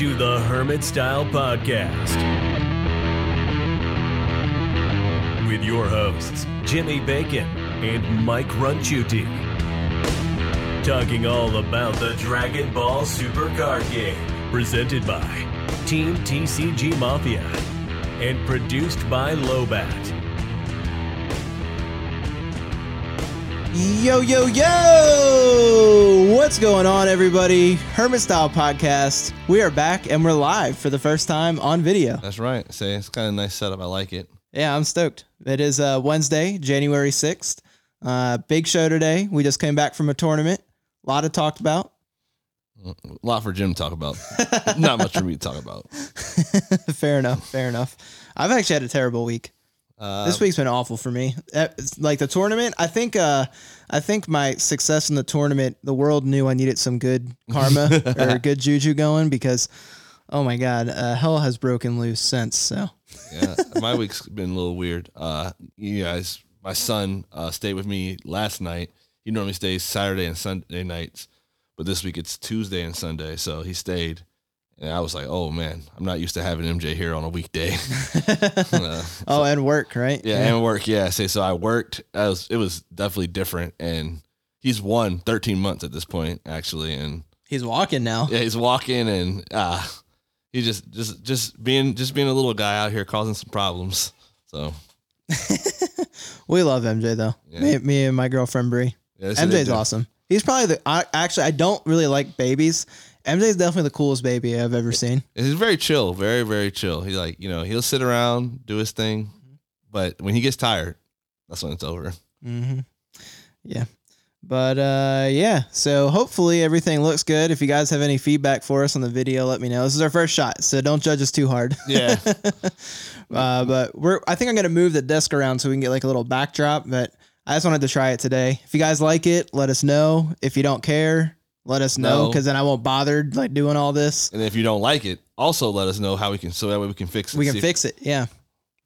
to the Hermit Style Podcast with your hosts, Jimmy Bacon and Mike Runchuti. Talking all about the Dragon Ball Super Card Game, presented by Team TCG Mafia and produced by Lobat. Yo, yo, yo! What's going on, everybody? Hermit Style Podcast. We are back and we're live for the first time on video. That's right. Say it's kind of a nice setup. I like it. Yeah, I'm stoked. It is uh, Wednesday, January 6th. Uh, big show today. We just came back from a tournament. A lot of talked about. A lot for Jim to talk about. Not much for me to talk about. fair enough. Fair enough. I've actually had a terrible week. Uh, this week's been awful for me. Uh, it's Like the tournament, I think. Uh, I think my success in the tournament, the world knew I needed some good karma or good juju going because, oh my god, uh, hell has broken loose since. So yeah, my week's been a little weird. Uh, you guys, my son uh, stayed with me last night. He normally stays Saturday and Sunday nights, but this week it's Tuesday and Sunday, so he stayed. And I was like, oh man, I'm not used to having MJ here on a weekday. Uh, oh, and work right? yeah, and work. Yeah, say so. I worked. I was. It was definitely different, and he's won 13 months at this point, actually, and he's walking now. yeah, he's walking and uh he just just just being just being a little guy out here causing some problems. So We love MJ though. Yeah. Me, me and my girlfriend Bree. yeah, MJ's awesome. He's probably the. I, actually, I don't really like babies. MJ's definitely the coolest baby I've ever seen. He's very chill, very very chill. He like you know he'll sit around do his thing, but when he gets tired, that's when it's over. Mm-hmm. Yeah. But uh, yeah, so hopefully everything looks good. If you guys have any feedback for us on the video, let me know. This is our first shot, so don't judge us too hard. Yeah, uh, but we're I think I'm gonna move the desk around so we can get like a little backdrop. But I just wanted to try it today. If you guys like it, let us know. If you don't care, let us know No. because then I won't bother like doing all this. and if you don't like it, also let us know how we can so that way we can fix it. We can See- fix it. Yeah.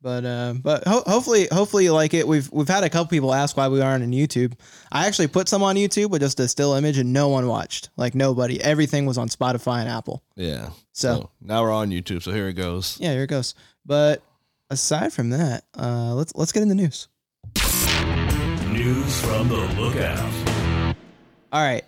But uh, but ho- hopefully hopefully you like it. We've we've had a couple people ask why we aren't on YouTube. I actually put some on YouTube with just a still image and no one watched. Like nobody. Everything was on Spotify and Apple. Yeah. So, So now we're on YouTube. So here it goes. yeah, here it goes. But aside from that, uh, let's let's get in the news. News from the Lookout. All right.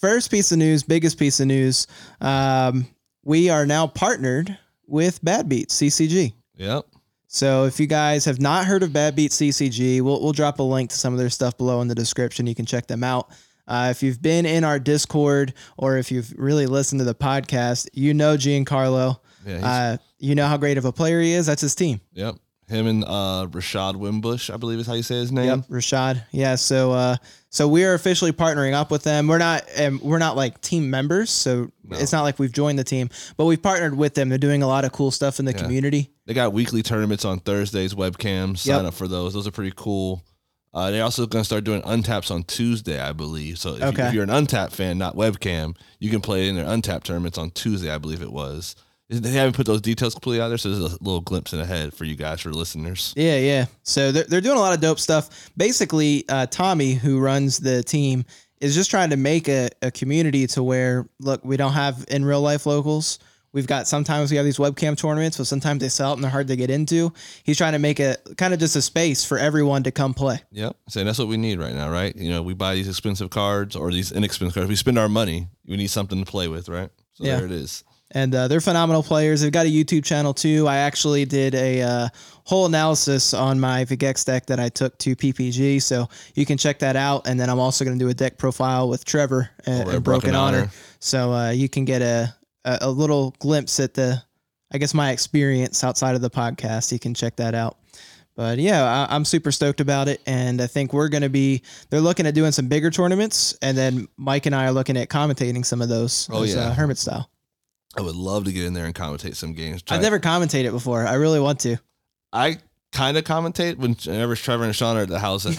First piece of news, biggest piece of news. Um, we are now partnered with Bad Beats CCG. Yep. So if you guys have not heard of Bad Beat CCG, we'll, we'll drop a link to some of their stuff below in the description. You can check them out. Uh, if you've been in our Discord or if you've really listened to the podcast, you know Giancarlo. Yeah. Uh, you know how great of a player he is. That's his team. yep. Him and uh, Rashad Wimbush, I believe is how you say his name. Yep, Rashad. Yeah, so uh, so we are officially partnering up with them. We're not um, we're not like team members, so it's not like we've joined the team, but we've partnered with them. They're doing a lot of cool stuff in the community. They got weekly tournaments on Thursdays, webcams. Sign Yep. up for those. Those are pretty cool. Uh, they're also going to start doing untaps on Tuesday, I believe. So if, Okay. you, if you're an untap fan, not webcam, you can play in their untap tournaments on Tuesday, I believe it was. They haven't put those details completely out there, so there's a little glimpse in ahead for you guys, for listeners. Yeah, yeah. So they're, they're doing a lot of dope stuff. Basically, uh, Tommy, who runs the team, is just trying to make a, a community to where, look, we don't have in real life locals. We've got sometimes we have these webcam tournaments, but sometimes they sell out and they're hard to get into. He's trying to make a kind of just a space for everyone to come play. Yep. Saying that's what we need right now, right? You know, we buy these expensive cards or these inexpensive cards. We spend our money. We need something to play with, right? So Yeah. there it is. And uh, they're phenomenal players. They've got a YouTube channel too. I actually did a uh, whole analysis on my Vegeks deck that I took to PPG, so you can check that out. And then I'm also going to do a deck profile with Trevor at, at at Broken, Honor, Honor. so uh, you can get a, a a little glimpse at the, I guess my experience outside of the podcast. You can check that out. But yeah, I, I'm super stoked about it, and I think we're going to be. They're looking at doing some bigger tournaments, and then Mike and I are looking at commentating some of those. Oh, as, yeah. uh, Hermit style. I would love to get in there and commentate some games. Try- I've never commentated before. I really want to. I kind of commentate whenever Trevor and Sean are at the house. so,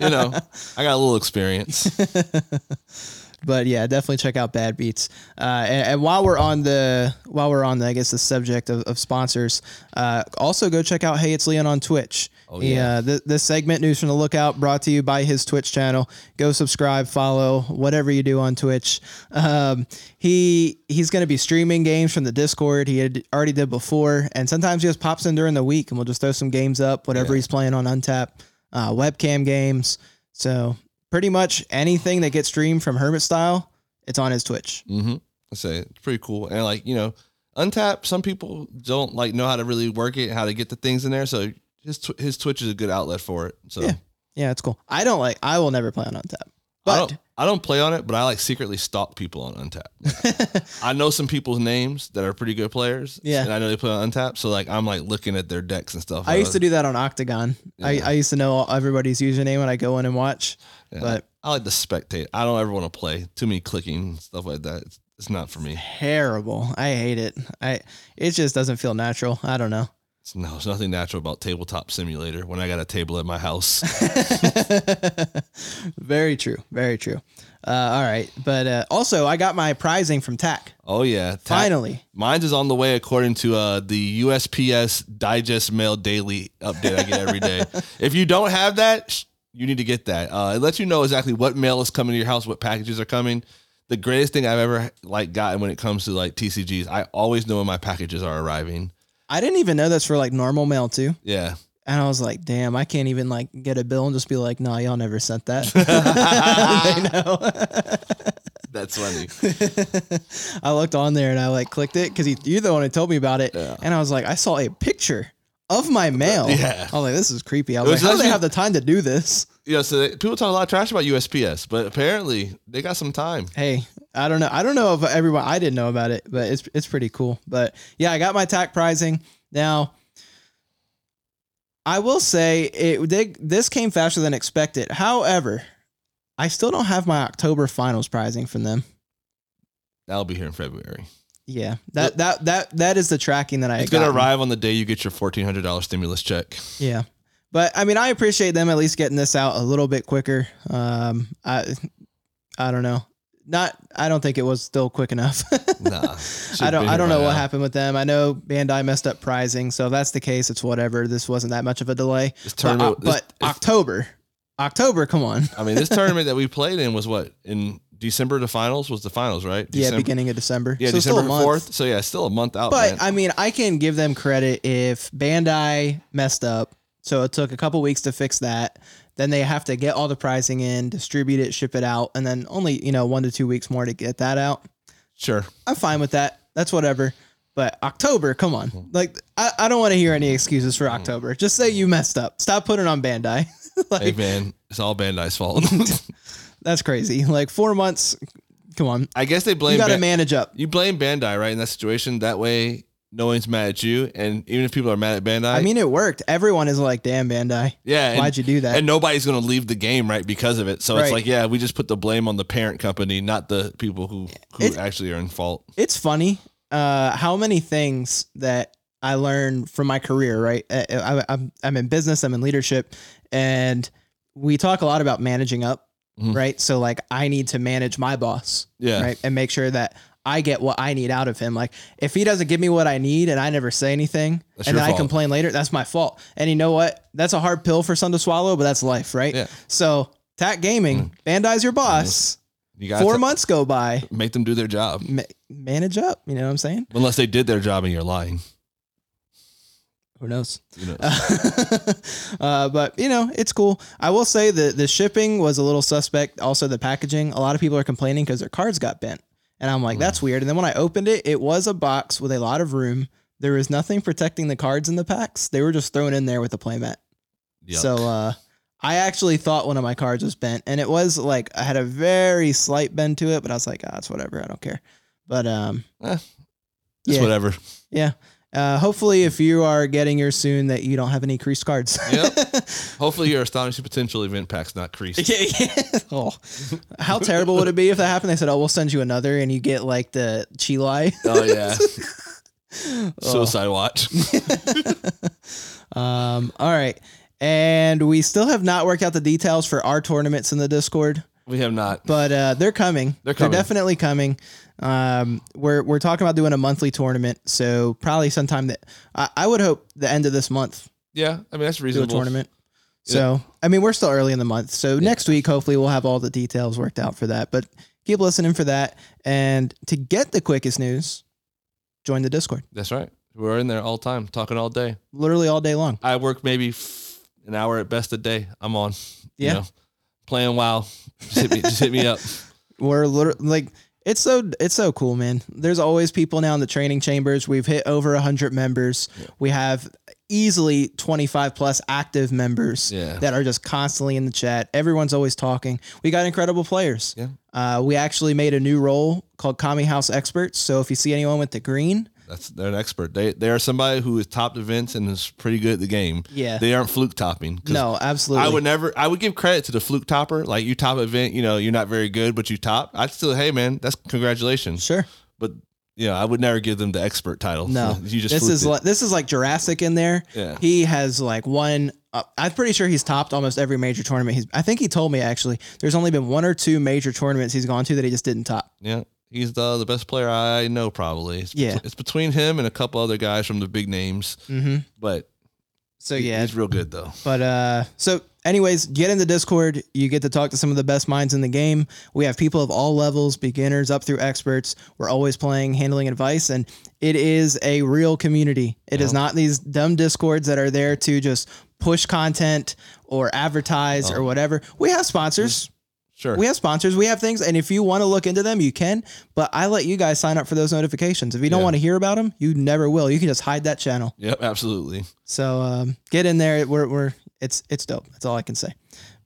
you know, I got a little experience. but yeah, definitely check out Bad Beats. Uh, and, and while we're on the while we're on the I guess the subject of, of sponsors, uh, also go check out Hey It's Leon on Twitch. Oh, He, yeah. uh, th- this segment, News from the Lookout, brought to you by his Twitch channel. Go subscribe, follow, whatever you do on Twitch. Um, he he's going to be streaming games from the Discord. He had already did before, and sometimes he just pops in during the week, and we'll just throw some games up, whatever Yeah. he's playing on Untap, uh, webcam games. So pretty much anything that gets streamed from Hermit Style, it's on his Twitch. Mm-hmm. I say it's pretty cool. And like, you know, Untap, some people don't like know how to really work it, how to get the things in there. So his tw- his Twitch is a good outlet for it. So Yeah. Yeah, it's cool. I don't like. I will never play on Untap, I but don't I don't play on it, but I like secretly stalk people on Untap. I know some people's names that are pretty good players. Yeah. And I know they play on Untap. So like I'm like looking at their decks and stuff. I used to do that on Octagon. I, I used to know everybody's username when I go in and watch. Yeah. But I like to spectate. I don't ever want to play. Too many clicking stuff like that. It's, it's not for me. terrible. I hate it. I it just doesn't feel natural. I don't know. No, there's nothing natural about tabletop simulator when I got a table at my house. very true. Very true. Uh, all right, but uh, also I got my prizing from TAC. Oh yeah, Tap- Finally, Mine's is on the way according to uh, the USPS Digest Mail Daily update I get every day. if you don't have that, you need to get that. Uh, it lets you know exactly what mail is coming to your house, what packages are coming. The greatest thing I've ever like gotten when it comes to like TCGs, I always know when my packages are arriving. I didn't even know that's for like normal mail too. Yeah, And I was like, damn, I can't even like get a bill and just be like, no, y'all never sent that. they know. that's funny. I looked on there and I like clicked it because you're the one who told me about it. Yeah. And I was like, I saw a picture of my mail. Yeah. I was like, this is creepy. I was, was like, how do they have the time to do this? Yeah, so they, people talk a lot of trash about USPS, but apparently they got some time. Hey, I don't know. I don't know if everyone, I didn't know about it, but it's, it's pretty cool. But yeah, I got my TAC pricing. Now, I will say it they, this came faster than expected. However, I still don't have my October finals pricing from them. That'll be here in February. Yeah, that that that that is the tracking that I. It's had gonna arrive on the day you get your fourteen hundred dollars stimulus check. Yeah. But I mean, I appreciate them at least getting this out a little bit quicker. Um, I, I don't know. Not, I don't think it was still quick enough. Nah, I don't, I don't know what happened. happened with them. I know Bandai messed up pricing, so if that's the case, it's whatever. This wasn't that much of a delay. This But, tournament, uh, this- but October, October, come on. I mean, this tournament that we played in was what in December. The finals was the finals, right? Yeah, beginning of December. Yeah, so December fourth. So yeah, still a month out. But man. I mean, I can give them credit if Bandai messed up. So it took a couple weeks to fix that. Then they have to get all the pricing in, distribute it, ship it out, and then only, you know, one to two weeks more to get that out. sure. I'm fine with that. That's whatever. But October, come on. Mm-hmm. Like, I, I don't want to hear any excuses for mm-hmm. October. Just say you messed up. Stop putting on Bandai. like, Hey man, it's all Bandai's fault. that's crazy. Like, four months. Come on. I guess they blame. You got to Ban- manage up. you blame Bandai, right? In that situation, that way no one's mad at you, and even if people are mad at Bandai, I mean, it worked. Everyone is like, damn, Bandai. yeah, Why'd you do that? And nobody's gonna leave the game, right, because of it. So it's like, yeah, we just put the blame on the parent company, not the people who who actually are in fault. it's funny uh, how many things that I learned from my career, right? I, I, I'm, I'm in business, I'm in leadership, and we talk a lot about managing up, Mhm. right? So, like, I need to manage my boss, Yeah. right? And make sure that I get what I need out of him. Like, if he doesn't give me what I need and I never say anything, That's and then I complain later, that's my fault. And you know what? That's a hard pill for some to swallow, but that's life, right? Yeah. So, TAC Gaming, Bandai's your boss. You got Four to months go by. make them do their job, Ma- manage up. You know what I'm saying? unless they did their job and you're lying. Who knows? You know, uh, but you know, it's cool. I will say that the shipping was a little suspect. Also, the packaging. A lot of people are complaining because their cards got bent, and I'm like, that's weird. And then when I opened it, it was a box with a lot of room. There was nothing protecting the cards in the packs. They were just thrown in there with a playmat. So uh, I actually thought one of my cards was bent, and it was like I had a very slight bend to it, but I was like, ah, it's whatever. I don't care. But um, Eh, it's yeah. whatever. yeah. Uh, hopefully, if you are getting yours soon, that you don't have any creased cards. Yep. Hopefully, your astonishing potential event pack's not creased. Yeah, yeah. Oh, how terrible would it be if that happened? They said, "Oh, we'll send you another," and you get like the Chilai. Oh yeah. Suicide watch. um, all right, and we still have not worked out the details for our tournaments in the Discord, We have not. but uh, they're coming. They're coming. definitely coming. Um, we're we're talking about doing a monthly tournament, so probably sometime that I, I would hope the end of this month Yeah, I mean that's do a reasonable. tournament. So, I mean, we're still early in the month. So, next week, hopefully, we'll have all the details worked out for that. But keep listening for that. And to get the quickest news, join the Discord That's right. We're in there all the time, talking all day. literally all day long. I work maybe f- an hour at best a day. I'm on. you Yeah. know, playing WoW. Just hit me, just hit me up. We're literally like, it's so it's so cool, man. There's always people now in the training chambers. We've hit over hundred members. We have easily 25 plus active members Yeah. that are just constantly in the chat. Everyone's always talking. We got incredible players. Yeah. Uh, we actually made a new role called Kame House Experts. So if you see anyone with the green, That's they're an expert. They they are somebody who is topped events and is pretty good at the game. Yeah. They aren't fluke topping. no, absolutely. I would never. I would give credit to the fluke topper. Like you top event, you know, you're not very good, but you top. I'd still, hey man, that's congratulations. sure. But you know, I would never give them the expert title. No, you just this is like this is like Jurassic in there. Yeah. he has like one. Uh, I'm pretty sure he's topped almost every major tournament. He's. I think he told me actually. There's only been one or two major tournaments he's gone to that he just didn't top. yeah. He's the the best player I know probably. It's, Yeah. it's between him and a couple other guys from the big names. Mm-hmm. But So he- yeah, he's real good though. But uh so anyways, get in the Discord. You get to talk to some of the best minds in the game. We have people of all levels, beginners up through experts. We're always playing handling advice and it is a real community. It is not these dumb Discords that are there to just push content or advertise or whatever. We have sponsors. Sure. We have sponsors. We have things and if you want to look into them, you can, but I let you guys sign up for those notifications. If you don't Yeah. want to hear about them, you never will. You can just hide that channel. yep. Absolutely. So um, get in there. We're, we're it's it's dope. That's all I can say.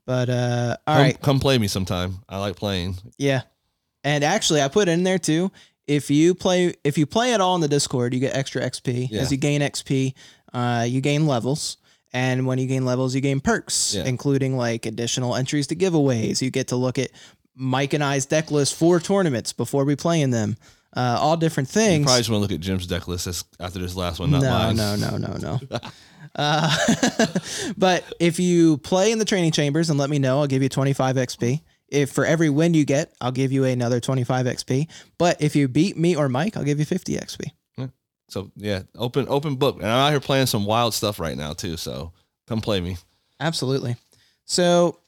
But uh, all come, right, come play me sometime. I like playing. yeah. And actually, I put it in there too. If you play if you play at all in the Discord, you get extra XP. Yeah. As you gain XP, uh, you gain levels. And when you gain levels, you gain perks, Yeah. including like additional entries to giveaways. You get to look at Mike and I's deck list for tournaments before we play in them. Uh, all different You things. probably just want to look at Jim's deck list after this last one, not no, mine. no, no, no, no. uh, but if you play in the training chambers and let me know, I'll give you 25 XP. If for every win you get, I'll give you another 25 XP. But if you beat me or Mike, I'll give you 50 XP. So yeah, open open book, and I'm out here playing some wild stuff right now too. So come play me. Absolutely. So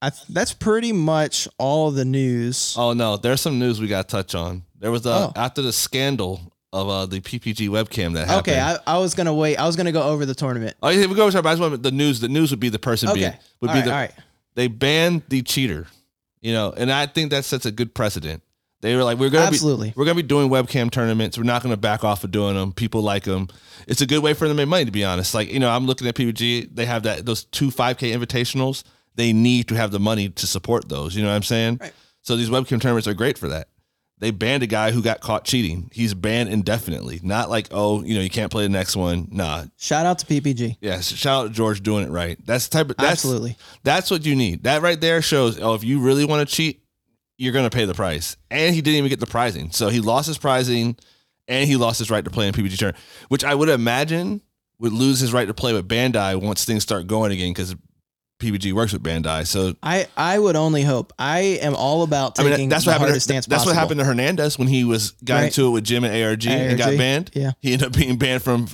I th- that's pretty much all the news. Oh no, there's some news we got to touch on. There was the Oh. after the scandal of uh, the PPG webcam that happened. okay, I, I was gonna wait. I was gonna go over the tournament. Oh, yeah, we go over. I just want the news. The news would be the person being would all be right, the all right. they banned the cheater, you know, and I think that sets a good precedent. They were like, we're gonna Absolutely. be we're gonna be doing webcam tournaments. We're not gonna back off of doing them. People like them. It's a good way for them to make money. To be honest, like you know, I'm looking at PPG. They have that those two 5K invitationals. They need to have the money to support those. You know what I'm saying? Right. So these webcam tournaments are great for that. They banned a guy who got caught cheating. He's banned indefinitely. Not like, oh, you know, you can't play the next one. Nah. Shout out to PPG. Yeah. Shout out to George doing it right. That's the type of that's, Absolutely. That's what you need. That right there shows. Oh, if you really want to cheat, you're gonna pay the price. And he didn't even get the prizing, so he lost his prizing, and he lost his right to play in PPG tournament, which I would imagine would lose his right to play with Bandai once things start going again because PPG works with Bandai. So I, I would only hope. I am all about I taking mean, that's what happened. To, that's possible. what happened to Hernandez when he was got Right. into it with Jim and ARG, and got banned. yeah. he ended up being banned from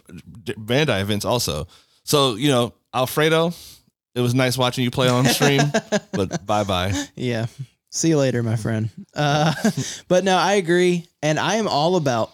Bandai events also. So you know, Alfredo, it was nice watching you play on stream, but bye bye. Yeah. See you later, my friend. Uh, but no, I agree. And I am all about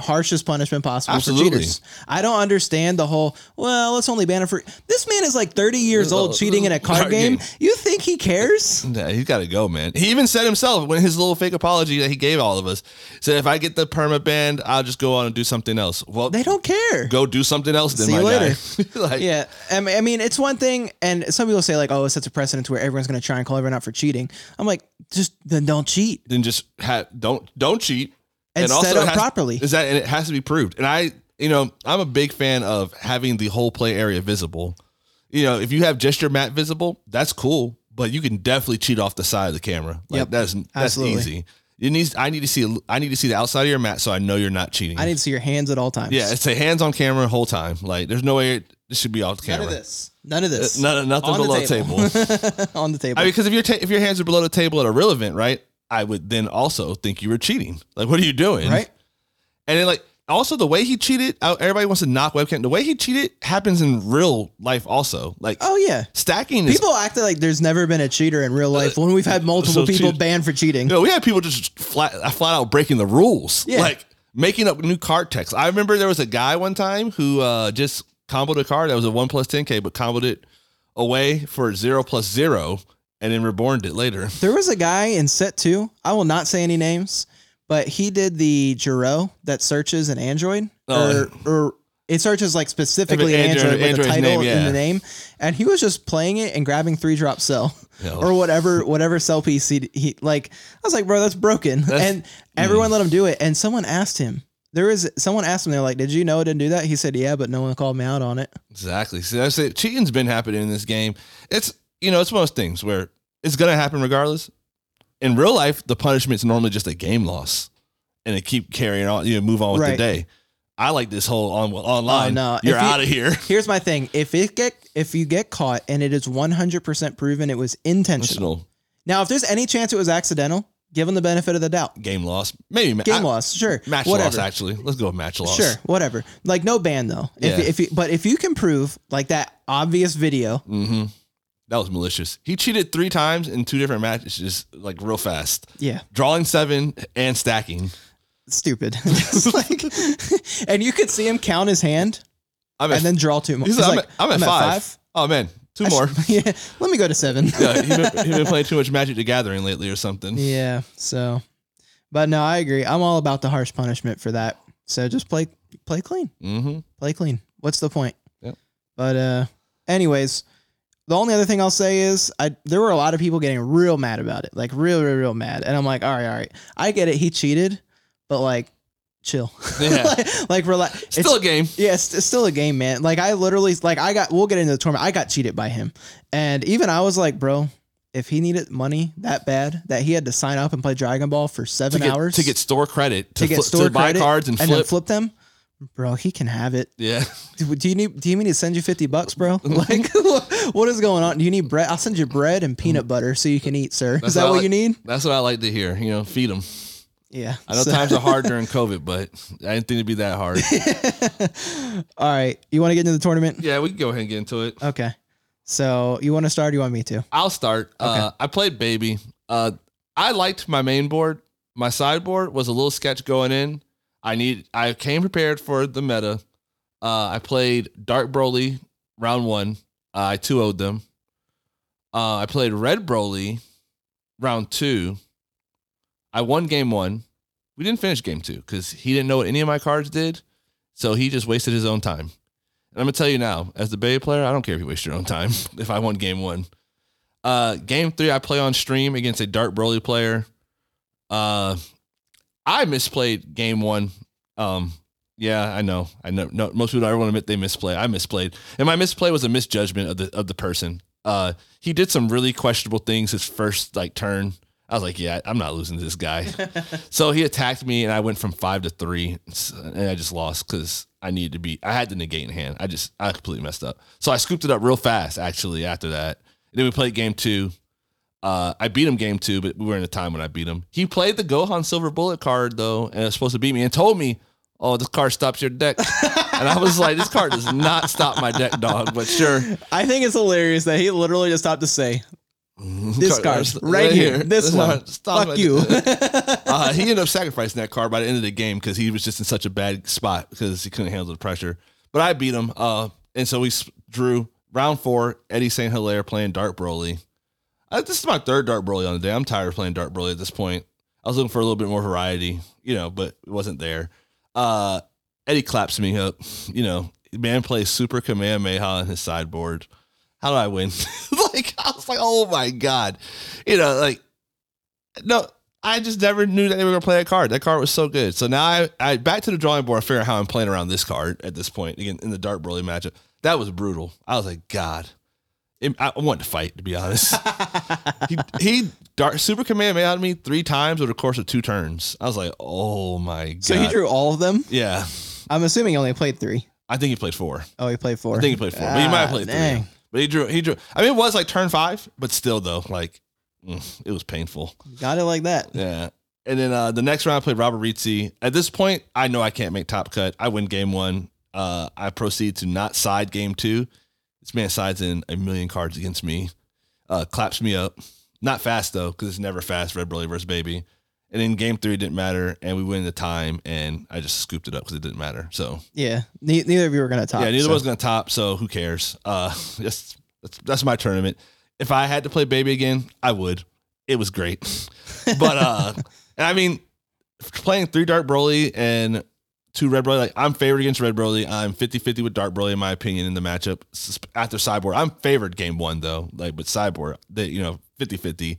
harshest punishment possible Absolutely. for cheaters. I don't understand the whole, well, let's only ban him for this man is like 30 years old cheating in a card Card game. game. You think he cares? Yeah, he's got to go, man. He even said himself when his little fake apology that he gave all of us said, "If I get the perma banned, I'll just go on and do something else." Well, They don't care. go do something else then, See my you later. like, Yeah, I mean, I mean, it's one thing, and some people say like, "Oh, it sets a precedent where everyone's going to try and call everyone out for cheating." I'm like, just then don't cheat then just ha- don't don't cheat and, set up has- properly. Is that and it has to be proved. And I, you know, I'm a big fan of having the whole play area visible. You know, if you have just your mat visible, that's cool, but you can definitely cheat off the side of the camera. Like Yep, that's that's absolutely. easy. It needs. I need to see. I need to see the outside of your mat so I know you're not cheating. I need to see your hands at all times. Yeah, it's a hands on camera whole time. Like, there's no way it, this should be off the camera. none of this. None of this. None, nothing On below the table. table. on the table. I mean, because if your ta- if your hands are below the table at a real event, right? I would then also think you were cheating. Like, what are you doing? right? And then, like, also the way he cheated, uh, everybody wants to knock webcam. The way he cheated happens in real life also. Like Oh yeah. stacking is People act like there's never been a cheater in real life when we've had multiple Uh, so people cheat- banned for cheating. You know, we had people just flat flat out breaking the rules. Yeah. Like making up new card text. I remember there was a guy one time who uh, just comboed a card that was a one plus ten K, but comboed it away for zero plus zero and then reborned it later. There was a guy in set two. I will not say any names, but he did the Giro that searches an Android Oh. or, or it searches like specifically Android, Android- with the Android's title name, in the name, and he was just playing it and grabbing three drop cell Yeah. or whatever whatever sell piece he, he like. I was like, bro, that's broken, and everyone mm. let him do it. And someone asked him. There is someone asked him. They're like, "Did you know it didn't do that?" He said, "Yeah, but no one called me out on it." Exactly. See, that's it. Cheating's been happening in this game. It's you know, it's one of those things where it's gonna happen regardless. In real life, the punishment's normally just a game loss, and it keep carrying on. You know, move on with the day. I like this whole on online. Oh, no. You're you- out of here. Here's my thing: if it get if you get caught and it is 100 percent proven it was intentional. Intentional Now, if there's any chance it was accidental, give them the benefit of the doubt. game loss. Maybe ma- Game I- loss, sure. Match whatever. loss. Actually, let's go with match loss. Sure, whatever. Like no ban though. If, Yeah. if you, but if you can prove like that obvious video, Mm-hmm. That was malicious. He cheated three times in two different matches, just like real fast. yeah, Drawing seven and stacking. stupid. Like- and you could see him count his hand I'm at, and then draw two more. he's He's like, I'm, at, I'm at five. Oh man, two I more. yeah, let me go to seven. yeah, he's been, he been playing too much Magic the Gathering lately or something. Yeah. So, but no, I agree. I'm all about the harsh punishment for that. So just play play clean. Mm-hmm. Play clean. What's the point? Yep. But uh, anyways, the only other thing I'll say is I there were a lot of people getting real mad about it, like real, real, real mad. And I'm like, all right, all right, I get it. He cheated, but like, chill. Yeah. like, like relax. Still a game. Yeah, it's, it's still a game, man. Like I literally, like I got, we'll get into the tournament. I got cheated by him, and even I was like, bro, if he needed money that bad that he had to sign up and play Dragon Ball for To seven get, hours to get store credit to, to get flip, store to buy credit cards and, then flip. flip them, bro, he can have it. Yeah, Do, do you need? Do you mean to send you fifty bucks, bro? Like, what is going on? Do you need bread? I'll send you bread and peanut butter so you can eat, sir. That's is that what like- you need? that's what I like to hear. You know, feed them. Yeah. I know So- times are hard during COVID, but I didn't think it'd be that hard. All right, you want to get into the tournament? yeah, we can go ahead and get into it. Okay. So you want to start? or You want me to? I'll start. Uh, I played baby. Uh, I liked my main board. My sideboard was a little sketch going in. I need. I came prepared for the meta. Uh, I played Dark Broly round one. Uh, I 2 0'd them. Uh, I played Red Broly round two. I won game one. We didn't finish game two because he didn't know what any of my cards did. So he just wasted his own time. And I'm gonna tell you now, as the Bay player, I don't care if you waste your own time. if I won game one, uh, game three, I play on stream against a Dark Broly player. Uh, I misplayed game one. Um, yeah, I know. I know. No, most people don't want to admit they misplayed. I misplayed, and my misplay was a misjudgment of the of the person. Uh, he did some really questionable things his first like turn. I was like, yeah, I'm not losing to this guy. so he attacked me, and I went from five to three, and I just lost because I needed to be. I had the negate in hand. I just I completely messed up. So I scooped it up real fast actually after that. And then we played game two. Uh, I beat him game two, but we were in a time when I beat him. He played the Gohan Silver Bullet card though, and was supposed to beat me, and told me, "Oh, this card stops your deck." and I was like, "This card does not stop my deck, dog." But sure, I think it's hilarious that he literally just stopped to say, "This card right here, this one, card stops my fuck you." uh, he ended up sacrificing that card by the end of the game because he was just in such a bad spot because he couldn't handle the pressure. But I beat him, uh, and so we drew round four. Eddie Saint Hilaire playing Dark Broly. Uh, this is my third Dark Broly on the day. I'm tired of playing Dark Broly at this point. I was looking for a little bit more variety, you know, but it wasn't there. Uh, Eddie claps me up. You know, man plays Super Command Kamehameha on his sideboard. How do I win? like I was like, oh my god, you know, like no, I just never knew that they were gonna play that card. That card was so good. So now I, I back to the drawing board. I figure out how I'm playing around this card at this point again in the Dark Broly matchup. That was brutal. I was like, God, It- I wanted to fight to be honest. he he dark super out of me three times over the course of two turns. I was like, oh my god. so he drew all of them. Yeah, I'm assuming he only played three. I think he played four. Oh, he played four. I think he played four, but he might have Ah, played dang. three. But he drew. He drew. I mean, it was like turn five, but still though, like mm, it was painful. Got it like that. Yeah. And then uh, the next round, I played Robert Rizzi. At this point, I know I can't make top cut. I win game one. Uh, I proceed to not side game two. This man sides in a million cards against me, uh, claps me up. Not fast though, because it's never fast. Red Broly versus Baby. And in game three didn't matter, and we win the time, and I just scooped it up because it didn't matter. So Yeah, ne- neither of you were gonna top. yeah, neither so- was gonna top. So who cares? Uh, just that's that's my tournament. If I had to play Baby again, I would. It was great, but uh, and I mean, playing three Dark Broly and two Red Broly, like I'm favored against Red Broly. I'm 50-50 with Dark Broly in my opinion in the matchup after Cyborg. I'm favored game one though, like with Cyborg, that you know 50-50.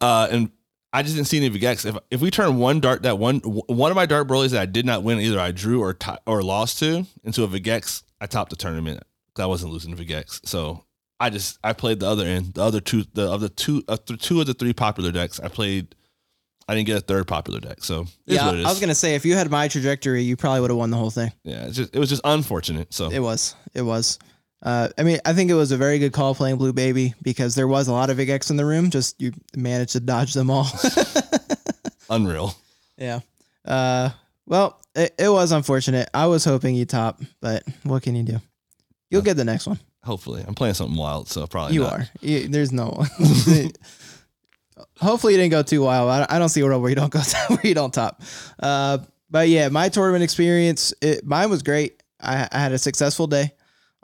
Uh, and I just didn't see any Vegeks. If if we turn one dart that one one of my Dark Broly's that I did not win, either I drew or ti- or lost to into a Vegeks, I topped the tournament. I wasn't losing to Vegex, so I just I played the other end, the other two, the of the two, uh, two of the three popular decks. I played. I didn't get a third popular deck, so Yeah, what it is. I was gonna say if you had my trajectory, you probably would have won the whole thing. yeah, it's just, it was just unfortunate. So It was. It was. Uh, I mean, I think it was a very good call playing Blue Baby because there was a lot of Vegeks in the room. Just you managed to dodge them all. unreal. yeah. Uh, well, it, it was unfortunate. I was hoping you top, but what can you do? You'll get the next one. Hopefully, I'm playing something wild, so probably you not. are. You, there's no. Hopefully, you didn't go too wild. I, I don't see a world where you don't go where you don't top. Uh, but yeah, my tournament experience, it, mine was great. I, I had a successful day.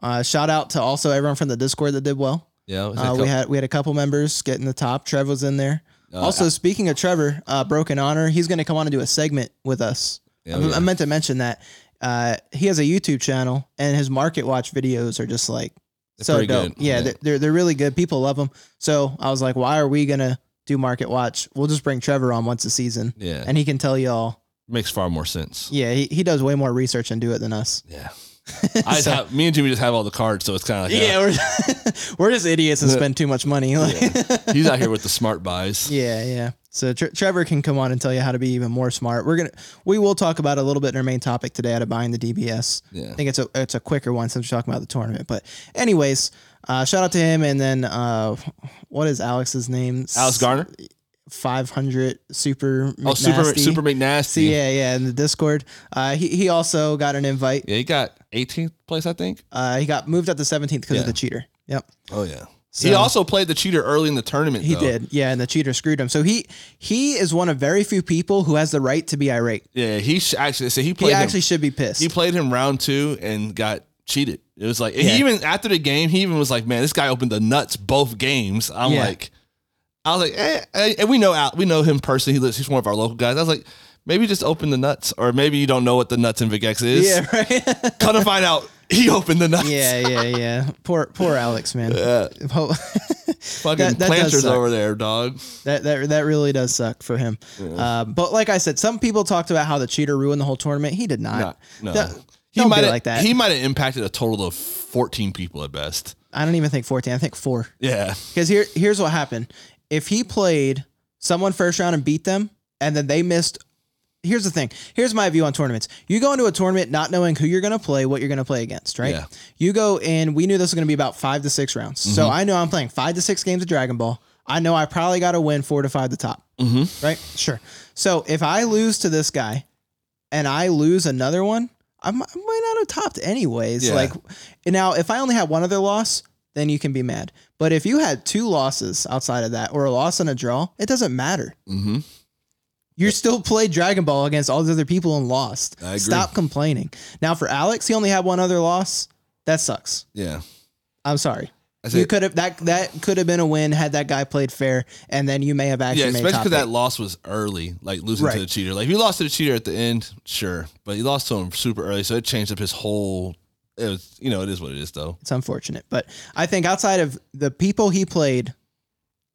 Uh, shout out to also everyone from the Discord that did well. Yeah, Uh, we had we had a couple members getting the top. Trev was in there. uh, also, speaking of Trevor, uh, Broken Honor, he's going to come on and do a segment with us. yeah, I, yeah. I meant to mention that uh, he has a YouTube channel and his Market Watch videos are just like They're so dope. good. Yeah, Yeah. They're, they're they're really good. People love them. So I was like, why are we gonna do Market Watch? We'll just bring Trevor on once a season, yeah, and he can tell y'all. makes far more sense. Yeah, he, he does way more research and do it than us. Yeah, I just So- have, me and Jimmy just have all the cards, so it's kind of like yeah, we're we're just idiots and spend too much money. Like, uh, he's out here with the smart buys. Yeah, yeah. So Tre- Trevor can come on and tell you how to be even more smart. We're gonna we will talk about a little bit in our main topic today out of buying the DBS. Yeah. I think it's a it's a quicker one since we're talking about the tournament. But anyways, uh, shout out to him and then uh, what is Alex's name? Alex Garner. Five hundred super. Oh, super McNasty. super See, McNasty. yeah, yeah, in the Discord. Uh, he he also got an invite. Yeah, he got 18th place, I think. Uh, he got moved up to 17th because Yeah. of the cheater. Yep. Oh yeah. So- he also played the cheater early in the tournament. He though. did. Yeah, and the cheater screwed him. So he he is one of very few people who has the right to be irate. Yeah, he sh- actually. So he played. He actually him, should be pissed. he played him round two and got cheated. It was like Yeah. he even after the game, he even was like, "Man, this guy opened the nuts both games." I'm Yeah. like, I was like, eh, eh, and we know Al, we know him personally. He lives. He's one of our local guys. I was like, maybe just open the nuts, or maybe you don't know what the nuts in Vegeks is. yeah, right. Come to find out, he opened the nuts. yeah, yeah, yeah. Poor poor Alex, man. Yeah. Fucking That- that planters over there, dog. that that that really does suck for him. Uh, but like I said, some people talked about how the cheater ruined the whole tournament. He did not. No, no. Don't- he don't might have like that. He might have impacted a total of 14 people at best. I don't even think fourteen. I think four. Yeah. Because here here's what happened. If he played someone first round and beat them, and then they missed. Here's the thing. Here's my view on tournaments. You go into a tournament not knowing who you're going to play, what you're going to play against, right? Yeah. You go in. We knew this was going to be about five to six rounds. So I know I'm playing five to six games of Dragon Ball. I know I probably got to win four to five to top. Mm-hmm. Right? Sure. So if I lose to this guy, and I lose another one, I might, not have topped anyways. Yeah. Like now, if I only had one other loss, then you can be mad. But if you had two losses outside of that, or a loss and a draw, it doesn't matter. Mm-hmm. You still played Dragon Ball against all the other people and lost. Stop complaining. Now for Alex, he only had one other loss. That sucks. Yeah. I'm sorry. I You could have that that could have been a win had that guy played fair, and then you may have actually yeah, made especially because that loss was early, like losing Right. to the cheater. Like if you lost to the cheater at the end, sure, but he lost to him super early, so it changed up his whole. It was, you know, it is what it is though. It's unfortunate, but I think outside of the people he played,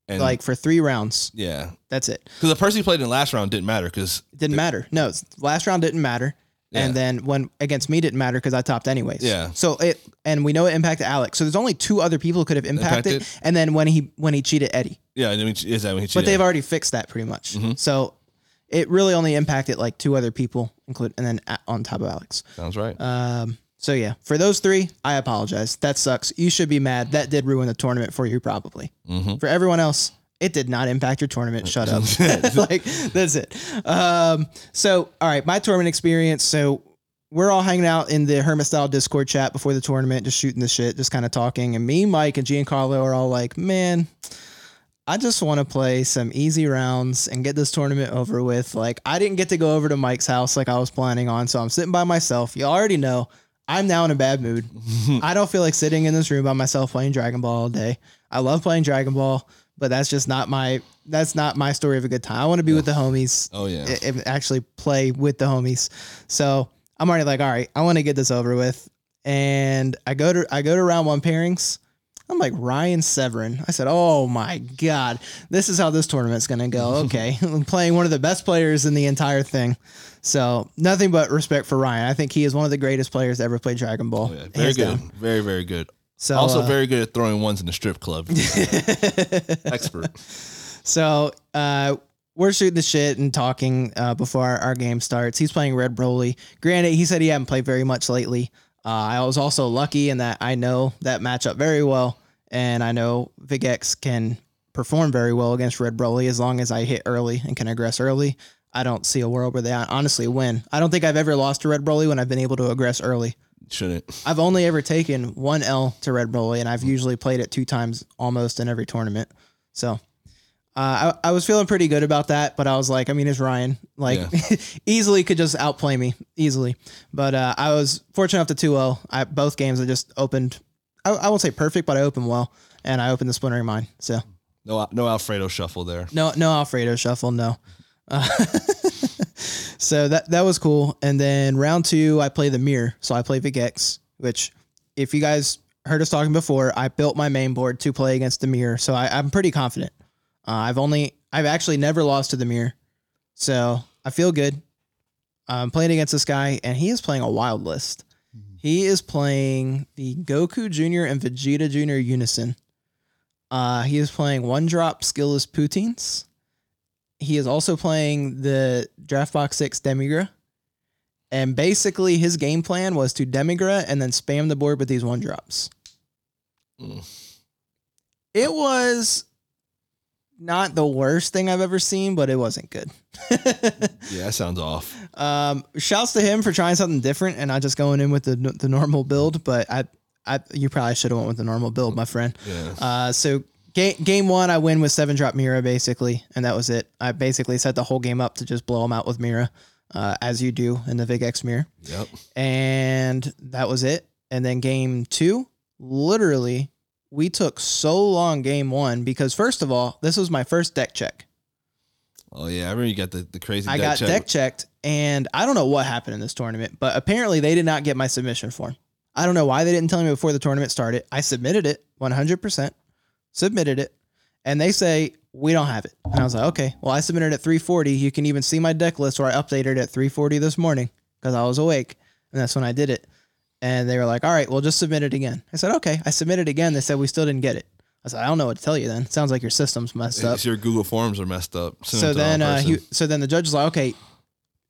And like for three rounds, yeah, that's it. because the person he played in the last round didn't matter because It didn't matter. No, it's- last round didn't matter. And then when against me didn't matter because I topped anyways. Yeah. So it and we know it impacted Alex. So there's only two other people who could have impacted. Impacted? And then when he when he cheated Eddie, yeah, and then he- is that when he cheated? but they've already fixed that pretty much. Mm-hmm. So it really only impacted like two other people, include and then a- on top of Alex. Sounds right. Um. So yeah, for those three, I apologize. That sucks. You should be mad. That did ruin the tournament for you probably. Mhm. For everyone else, It did not impact your tournament. Shut up. like that's it. Um, so all right, my tournament experience. So we're all hanging out in the Hermit style Discord chat before the tournament, just shooting the shit, just kind of talking. And me, Mike, and Giancarlo are all like, man, I just want to play some easy rounds and get this tournament over with. Like, I didn't get to go over to Mike's house like I was planning on. So I'm sitting by myself. You already know I'm now in a bad mood. I don't feel like sitting in this room by myself playing Dragon Ball all day. I love playing Dragon Ball, but that's just not my that's not my story of a good time. I want to be with the homies. Oh yeah. and actually play with the homies. So I'm already like, all right, I want to get this over with. And I go to I go to round one pairings. I'm like Ryan Severin. I said, "Oh my god, this is how this tournament's gonna go." Okay, I'm playing one of the best players in the entire thing. So nothing but respect for Ryan. I think he is one of the greatest players to ever played Dragon Ball. Oh, yeah. Very good. down. Very very good. So also uh, very good at throwing ones in the strip club. Expert. So uh, we're shooting the shit and talking uh, before our, our game starts. He's playing Red Broly. Granted, he said he hadn't played very much lately. Uh, I was also lucky in that I know that matchup very well, and I know Vegeks can perform very well against Red Broly as long as I hit early and can aggress early. I don't see a world where they honestly win. I don't think I've ever lost to Red Broly when I've been able to aggress early. Shouldn't. I've only ever taken one L to Red Broly, and I've usually played it two times almost in every tournament. So uh, I, I was feeling pretty good about that, but I was like, I mean, it's Ryan. Like, easily could just outplay me, easily. But uh, I was fortunate enough to 2 0. I, both games I just opened, I, I won't say perfect, but I opened well, and I opened the Splintering Mine. So No no Alfredo shuffle there. no, no Alfredo shuffle, no. Uh, so that that was cool. And then round two, I play the mirror. So I play Vegeks, which if you guys heard us talking before, I built my main board to play against the mirror. So I, I'm pretty confident. Uh, I've only I've actually never lost to the mirror. So I feel good. I'm playing against this guy, and he is playing a wild list. He is playing the Goku Jr. and Vegeta Jr. Unison. Uh, he is playing one drop skillless Putines. He is also playing the Draft Box 6 Demigra. And basically, his game plan was to Demigra and then spam the board with these one drops. Mm. It was not the worst thing I've ever seen, but it wasn't good. Yeah, that sounds off. um, shouts to him for trying something different and not just going in with the the normal build. But I, I you probably should have went with the normal build, my friend. Yeah. Uh, so game game one, I win with seven drop Mira basically, and that was it. I basically set the whole game up to just blow him out with Mira, uh, as you do in the Vegeks Mirror, Yep. and that was it. And then game two, literally, we took so long game one because first of all, this was my first deck check. Oh yeah, I remember you got the, the crazy I got check. deck checked, and I don't know what happened in this tournament, but apparently they did not get my submission form. I don't know why they didn't tell me before the tournament started. I submitted it 100%, submitted it, and they say, we don't have it. And I was like, okay, well, I submitted at 340. You can even see my deck list where I updated at 340 this morning because I was awake, and that's when I did it. And they were like, all right, well, just submit it again. I said, okay. I submitted again. They said, we still didn't get it. I said, I don't know what to tell you then. Sounds like your system's messed up your Google Forms are messed up. Send so to the then uh, he, so then the judge is like, okay,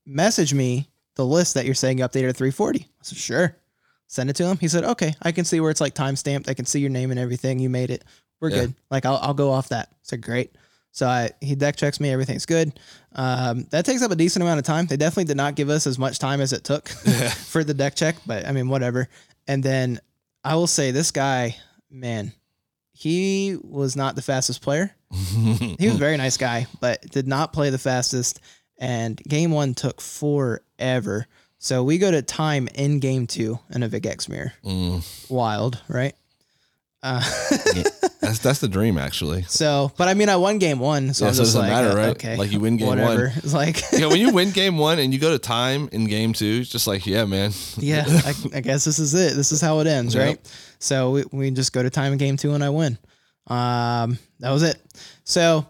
message me the list that you're saying you updated at 340. I said, sure. Send it to him. He said, okay, I can see where it's like time stamped. I can see your name and everything. You made it. We're Yeah. good. Like I'll, I'll go off that. Said, great. So I, he deck checks me. Everything's good. Um, that takes up a decent amount of time. They definitely did not give us as much time as it took for the deck check, but I mean, whatever. And then I will say this guy, man, he was not the fastest player he was a very nice guy, but did not play the fastest. And game one took forever. So we go to time in game two in a Vegeks mirror. Mm. Wild, right? Uh, That's that's the dream actually. so, but I mean, I won game one, so Yeah, I'm so it just doesn't like, matter, uh, right? Okay, Like you win game one. It's like, yeah, when you win game one and you go to time in game two, it's just like, yeah, man. yeah, I, I guess this is it. This is how it ends, Yep. right? So we, we just go to time in game two and I win. Um, that was it. So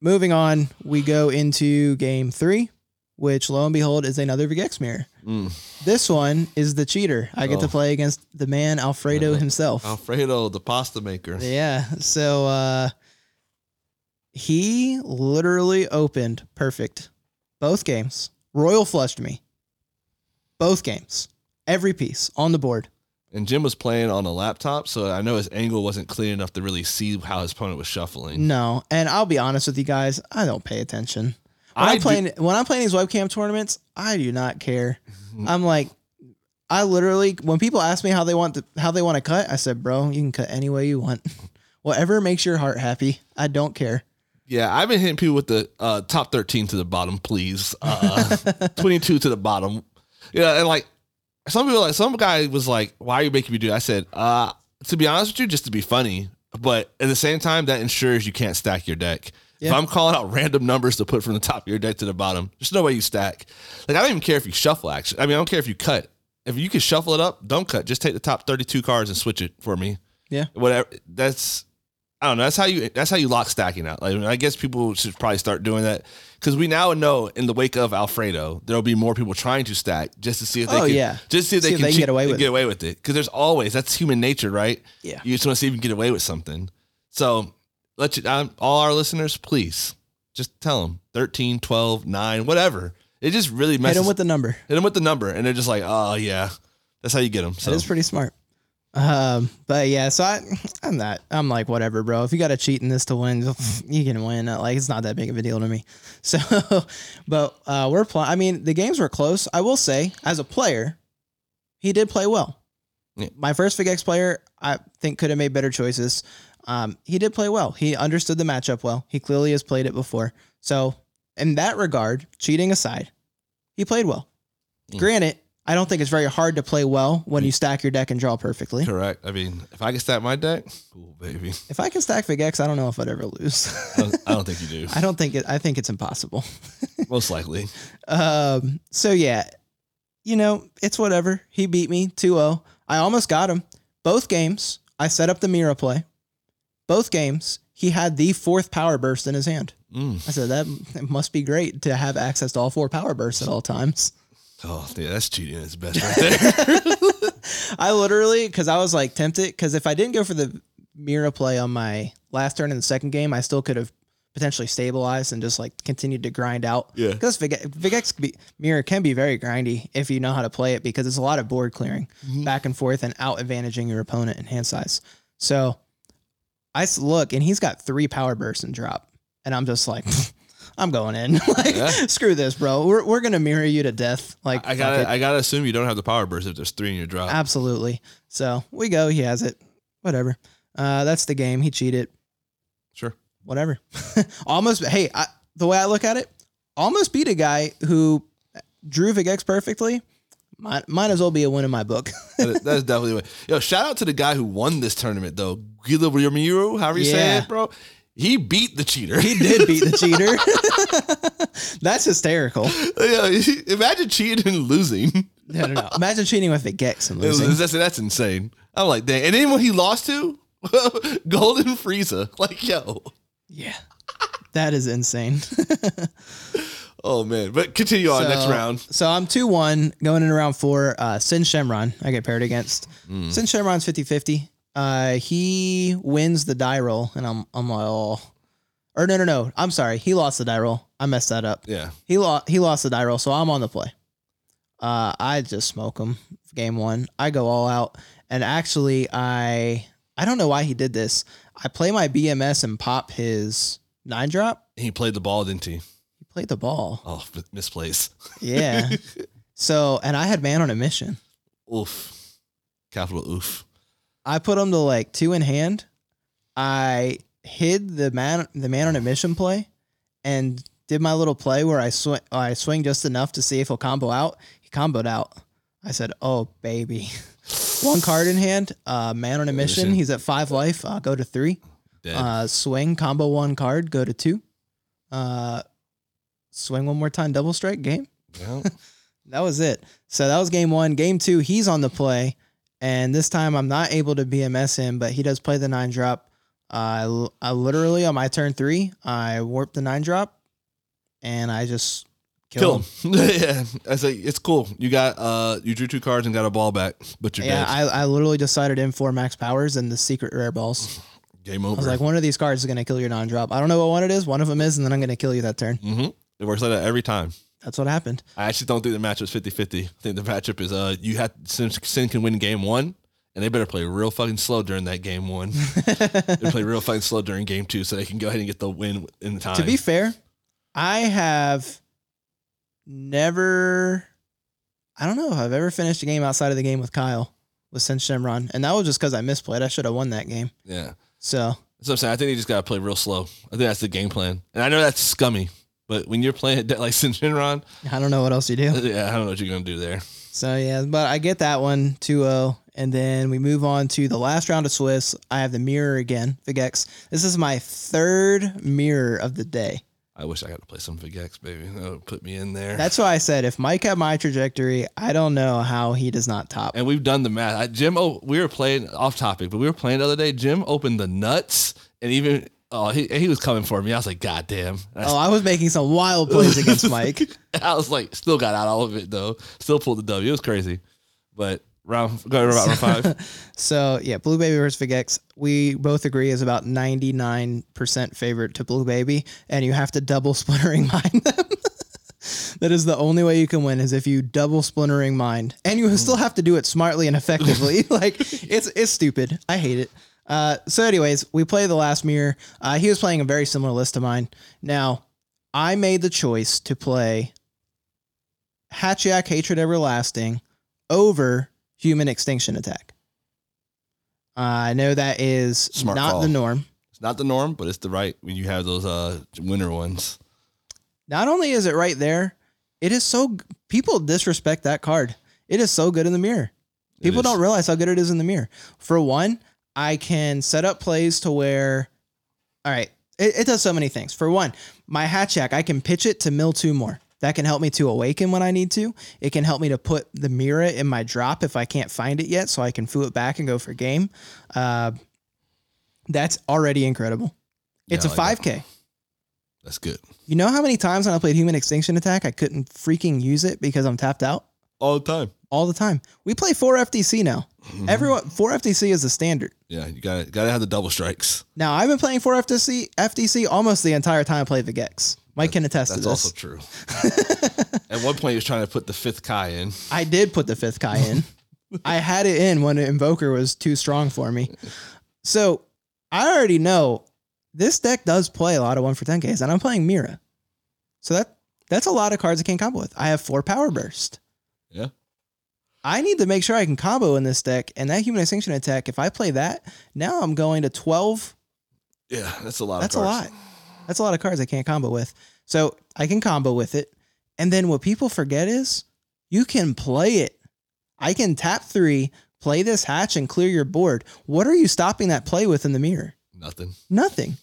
moving on, we go into game three, which lo and behold is another Vegeks mirror. Mm. This one is the cheater. I get to Oh. play against the man Alfredo Uh-huh. himself. Alfredo, the pasta maker. Yeah. So uh he literally opened perfect both games. Royal flushed me. Both games. Every piece on the board. And Jim was playing on a laptop, so I know his angle wasn't clear enough to really see how his opponent was shuffling. No, and I'll be honest with you guys, I don't pay attention. When I I'm do- playing when I'm playing these webcam tournaments, I do not care. Mm-hmm. I'm like, I literally when people ask me how they want to how they want to cut, I said, bro, you can cut any way you want, whatever makes your heart happy. I don't care. Yeah, I've been hitting people with the uh, top 13 to the bottom, please. Uh, 22 to the bottom. Yeah, and like some people, like some guy was like, "Why are you making me do?" That? I said, uh, "To be honest with you, just to be funny." But at the same time, that ensures you can't stack your deck. If I'm calling out random numbers to put from the top of your deck to the bottom, there's no way you stack. Like I don't even care if you shuffle. Actually, I mean, I don't care if you cut. If you can shuffle it up, don't cut. Just take the top 32 cards and switch it for me Yeah. whatever that's I don't know. That's how you. That's how you lock stacking out. Like I guess people should probably start doing that because we now know in the wake of Alfredo, there'll be more people trying to stack just to see if they Oh, can. yeah. Just see if See they if can, they cheat- get away with get it. away with it. Because there's always that's human nature, right? Yeah. You just want to see if you can get away with something. So let you um, all our listeners, please just tell them 13, 12, 9, whatever. It just really messes. Hit them with the number. hit them with the number, and they're just like, oh yeah, that's how you get them. So That is pretty smart. Um, but yeah, so I, I'm not. I'm like whatever, bro. If you got to cheat in this to win, you can win. Like it's not that big of a deal to me. So, but uh, we're playing. I mean, the games were close. I will say, as a player, he did play well. Yeah. My first Vegeks player, I think, could have made better choices. Um, he did play well. He understood the matchup well. He clearly has played it before. So, in that regard, cheating aside, he played well. Mm. Granted, I don't think it's very hard to play well when you stack your deck and draw perfectly. correct. I mean, if I can stack my deck, cool, baby. If I can stack Vegeks, I don't know if I'd ever lose. I don't, I don't think you do. I don't think it. I think it's impossible. Most likely. Um. So yeah, you know, it's whatever. He beat me 2-0. I almost got him. Both games, I set up the Mira play. Both games, he had the fourth power burst in his hand. Mm. I said that it must be great to have access to all four power bursts at all times. Oh, yeah, that's cheating at its best right there. I literally, because I was like tempted, because if I didn't go for the Mira play on my last turn in the second game, I still could have potentially stabilized and just like continued to grind out. Yeah. Because Vig- Vegeks can be, Mira can be very grindy if you know how to play it because it's a lot of board clearing back and forth and out advantaging your opponent in hand size. So I look and he's got three power bursts and drop. And I'm just like, I'm going in. like, Yeah. screw this, bro. We're, we're going to mirror you to death. Like, I gotta. I gotta assume you don't have the power burst if there's three in your drop. Absolutely. So we go. He has it. Whatever. Uh, that's the game. He cheated. Sure. Whatever. almost. Hey, I, the way I look at it, almost beat a guy who drew Vegeks perfectly. Might, might as well be a win in my book. That is, that is definitely win. Yo, shout out to the guy who won this tournament though, Guido Ramiro, however you say Yeah. it, bro. He beat the cheater. he did beat the cheater. that's hysterical. yeah, imagine cheating and losing. No, no, no. Imagine cheating with Vegeks and It was- losing. that's, that's insane. I'm like, dang. And then when he lost to Golden Frieza, like, yo, Yeah. That is insane. Oh man. But continue on next round. So I'm 2 1 going in round four. Uh, Sin Shenron, I get paired against. Mm. Sin Shenron's 50 50. Uh, he wins the die roll, and I'm, I'm like, oh. Or no, no, no. I'm sorry. He lost the die roll. I messed that up. Yeah. He lost. He lost the die roll, so I'm on the play. Uh, I just smoke him. Game one, I go all out, and actually, I I don't know why he did this. I play my BMS and pop his nine drop. He played the ball, didn't he? He played the ball. Oh, m- misplaced. Yeah. so, and I had man on a mission. Oof. Capital oof. I put him to like two in hand. I hid the man the man on a mission play, and did my little play where I swing I swing just enough to see if he'll combo out. He comboed out. I said, "Oh baby." One card in hand, uh, man on a mission. Mission. He's at five life. Uh, go to three. Uh, swing combo one card. Go to two. Uh, swing one more time. Double strike. Game. That was it. So that was game one. Game two, he's on the play, and this time I'm not able to BMS him, but he does play the nine drop. i literally on my turn three, I warp the nine drop, and I just kill, kill him. him. yeah. I say it's cool. You got uh you drew two cards and got a ball back, but you're Yeah, dead. I, I literally decided in four max powers and the secret rare balls. Game over. I was like, one of these cards is gonna kill your non drop. I don't know what one it is. One of them is, and then I'm gonna kill you that turn. hmm It works like that every time. That's what happened. I actually don't think the matchup's 50-50. I think the matchup is uh you had Sin, Sin can win game one, and they better play real fucking slow during that game one. they play real fucking slow during game two, so they can go ahead and get the win in the time. To be fair, I have never. I don't know if I've ever finished a game outside of the game with Kyle with Sin Shenron, and that was just because I misplayed. I should have won that game. yeah, So that's what I'm saying. I think they just gotta play real slow. I think that's the game plan, and I know that's scummy, but when you're playing like Shenron, I don't know what else you do. Uh, yeah, I don't know what you're gonna do there. So yeah, but I get that one 2-0. And then we move on to the last round of Swiss. I have the mirror again, Vegeks. This is my third mirror of the day. I wish I got to play some Vegeks, baby. That would put me in there. That's why I said if Mike had my trajectory, I don't know how he does not top. and we've done the math. I, Jim, oh, we were playing off topic, but we were playing the other day. Jim opened the nuts, and even oh, he he was coming for me. I was like, God damn! Oh, I was making some wild plays against Mike. I was like, still got out all of it though. Still pulled the W. It was crazy, but round go ahead, round five. So yeah, Blue Baby versus Vegeks. We both agree is about ninety nine percent favorite to Blue Baby, and you have to double splintering mind them. that is the only way you can win is if you double splintering mind, and you still have to do it smartly and effectively. like it's it's stupid. I hate it. Uh, so, anyways, we play the last mirror. Uh, he was playing a very similar list to mine. Now, I made the choice to play Hatchiyack Hatred Everlasting over Human Extinction Attack. Uh, I know that is Smart not call. the norm. It's not the norm, but it's the right when you have those uh winner ones. Not only is it right there, it is so people disrespect that card. It is so good in the mirror. People don't realize how good it is in the mirror. For one, I can set up plays to where, all right, it, it does so many things. For one, my Hatchiyack, I can pitch it to mill two more. That can help me to awaken when I need to. It can help me to put the Mira in my drop if I can't find it yet, so I can foo it back and go for game. Uh, that's already incredible. It's Yeah, a like 5K. That's good You know how many times when I played Human Extinction Attack, I couldn't freaking use it because I'm tapped out all the time. All the time. We play four FTC now. Mm-hmm. Everyone four FTC is the standard. Yeah, you got to got to have the double strikes. Now I've been playing four FTC FTC almost the entire time I played the Gex. Mike can attest to That's this. also true. At one point, he was trying to put the fifth Kai in. I did put the fifth Kai in. I had it in when Invoker was too strong for me. So I already know this deck does play a lot of one for 10Ks, and I'm playing Mira. So that that's a lot of cards I can't combo with. I have four power burst. I need to make sure I can combo in this deck, and that human extinction attack, if I play that, now I'm going to 12 Yeah, that's a lot. that's of a lot. That's a lot of cards I can't combo with. So I can combo with it. And then what people forget is you can play it. I can tap three, play this hatch, and clear your board. What are you stopping that play with in the mirror? Nothing. Nothing.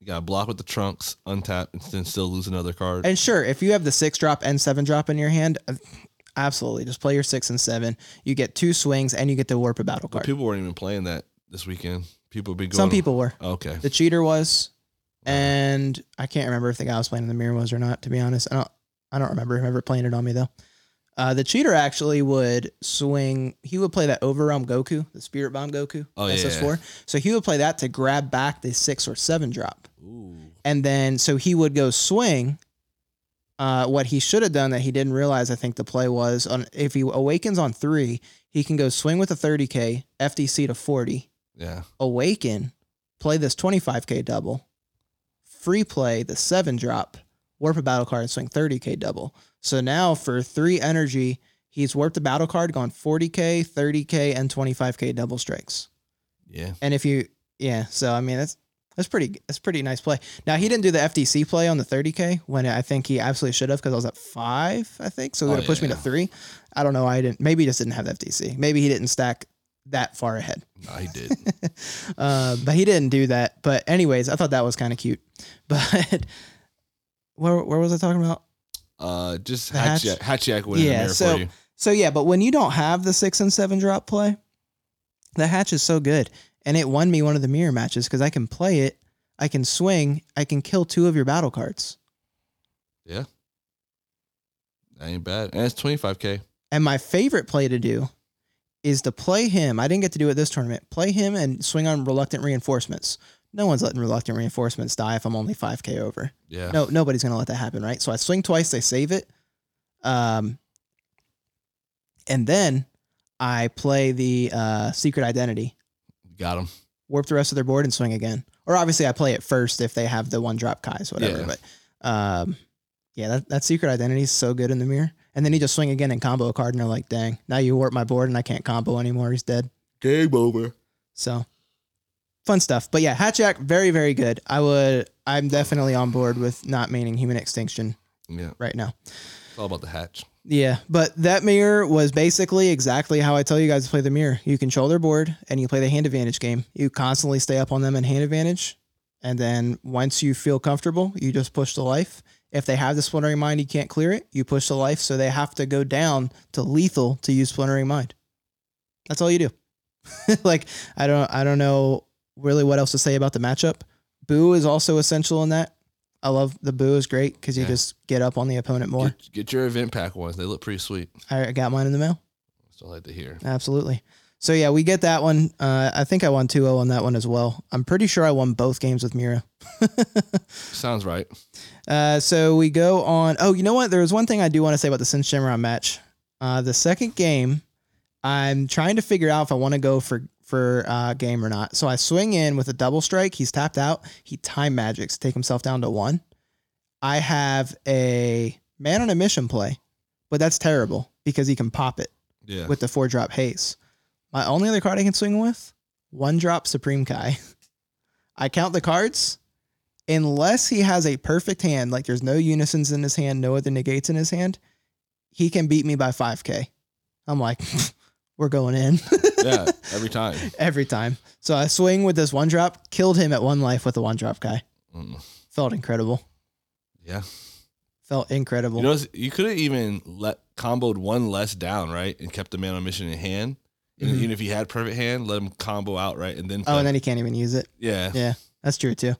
You got to block with the trunks, untap, and then still lose another card. And sure, if you have the six drop and seven drop in your hand, uh, absolutely. Just play your six and seven. You get two swings and you get the warp a battle But card. people weren't even playing that this weekend. People been going. Some people were. Okay. The cheater was, and I can't remember if the guy I was playing in the mirror was or not. To be honest, I don't. I don't remember him ever playing it on me though. Uh, the cheater actually would swing. He would play that Overrealm Goku, the Spirit Bomb Goku, Oh. SS4. So he would play that to grab back the six or seven drop, Ooh. and then so he would go swing. Uh, what he should have done that he didn't realize, I think the play was on if he awakens on three, he can go swing with a 30k, FDC to 40, Yeah. awaken, play this 25k double, free play the seven drop, warp a battle card, and swing 30k double. So now for three energy, he's warped a battle card, gone 40k, 30k, and 25k double strikes. Yeah. And if you, yeah, so I mean that's that's pretty that's pretty nice play. Now he didn't do the FDC play on the 30k when I think he absolutely should have because I was at five, I think. So it Oh, would have pushed yeah, me to three. I don't know. I didn't. Maybe he just didn't have the FDC. Maybe he didn't stack that far ahead. No, he did. uh, but he didn't do that. But anyways, I thought that was kind of cute. But where where was I talking about? uh, just hatch? Hatchiyack, winning Yeah, so- for you. So yeah, but when you don't have the six and seven drop play, the hatch is so good, and it won me one of the mirror matches because I can play it, I can swing, I can kill two of your battle cards. Yeah. That ain't bad. And it's 25K. And my favorite play to do is to play him. I didn't get to do it this tournament. Play him and swing on reluctant reinforcements. No one's letting reluctant reinforcements die if I'm only 5k over. Yeah. No, nobody's gonna let that happen, right? So I swing twice, they save it. Um, and then I play the uh, secret identity, Got him. warp the rest of their board, and swing again. Or obviously, I play it first if they have the one drop Kais, whatever. Yeah. But um, yeah, that, that secret identity is so good in the mirror. And then you just swing again and combo a card, and they're like, dang, now you warp my board, and I can't combo anymore. He's dead. Game over. So fun stuff. But yeah, Hatchiyack, very, very good. I would, I'm definitely on board with not meaning human extinction Yeah. right now. It's all about the hatch. Yeah, but that mirror was basically exactly how I tell you guys to play the mirror. You control their board and you play the hand advantage game. You constantly stay up on them in hand advantage. And then once you feel comfortable, you just push the life. If they have the splintering mind, you can't clear it. You push the life, so they have to go down to lethal to use splintering mind. That's all you do. like I don't I don't know really what else to say about the matchup. Boo is also essential in that. I love the boo is great because you Yeah. just get up on the opponent more. Get, get your event pack ones. They look pretty sweet. I got mine in the mail. I like to hear. Absolutely. So yeah, we get that one. Uh, I think I won 2-0 on that one as well. I'm pretty sure I won both games with Mira. Sounds right. Uh, so we go on. Oh, you know what? There was one thing I do want to say about the Sin Shenron match. Uh, the second game, I'm trying to figure out if I want to go for for uh, game or not. So I swing in with a double strike. He's tapped out. He time magics to take himself down to one. I have a man on a mission play, but that's terrible because he can pop it. Yeah. with the four drop haze. My only other card I can swing with, one drop Supreme Kai. I count the cards. Unless he has a perfect hand, like there's no unisons in his hand, no other negates in his hand, he can beat me by 5k. I'm like, we're going in yeah. Every time. every time. So I swing with this one drop, killed him at one life with the one drop guy. Mm. Felt incredible. Yeah. Felt incredible. You know, you could have even let comboed one less down, right, and kept the man on mission in hand. And Mhm. even if he had perfect hand, let him combo out, right, and then oh, play. and then he can't even use it. yeah, Yeah, that's true too.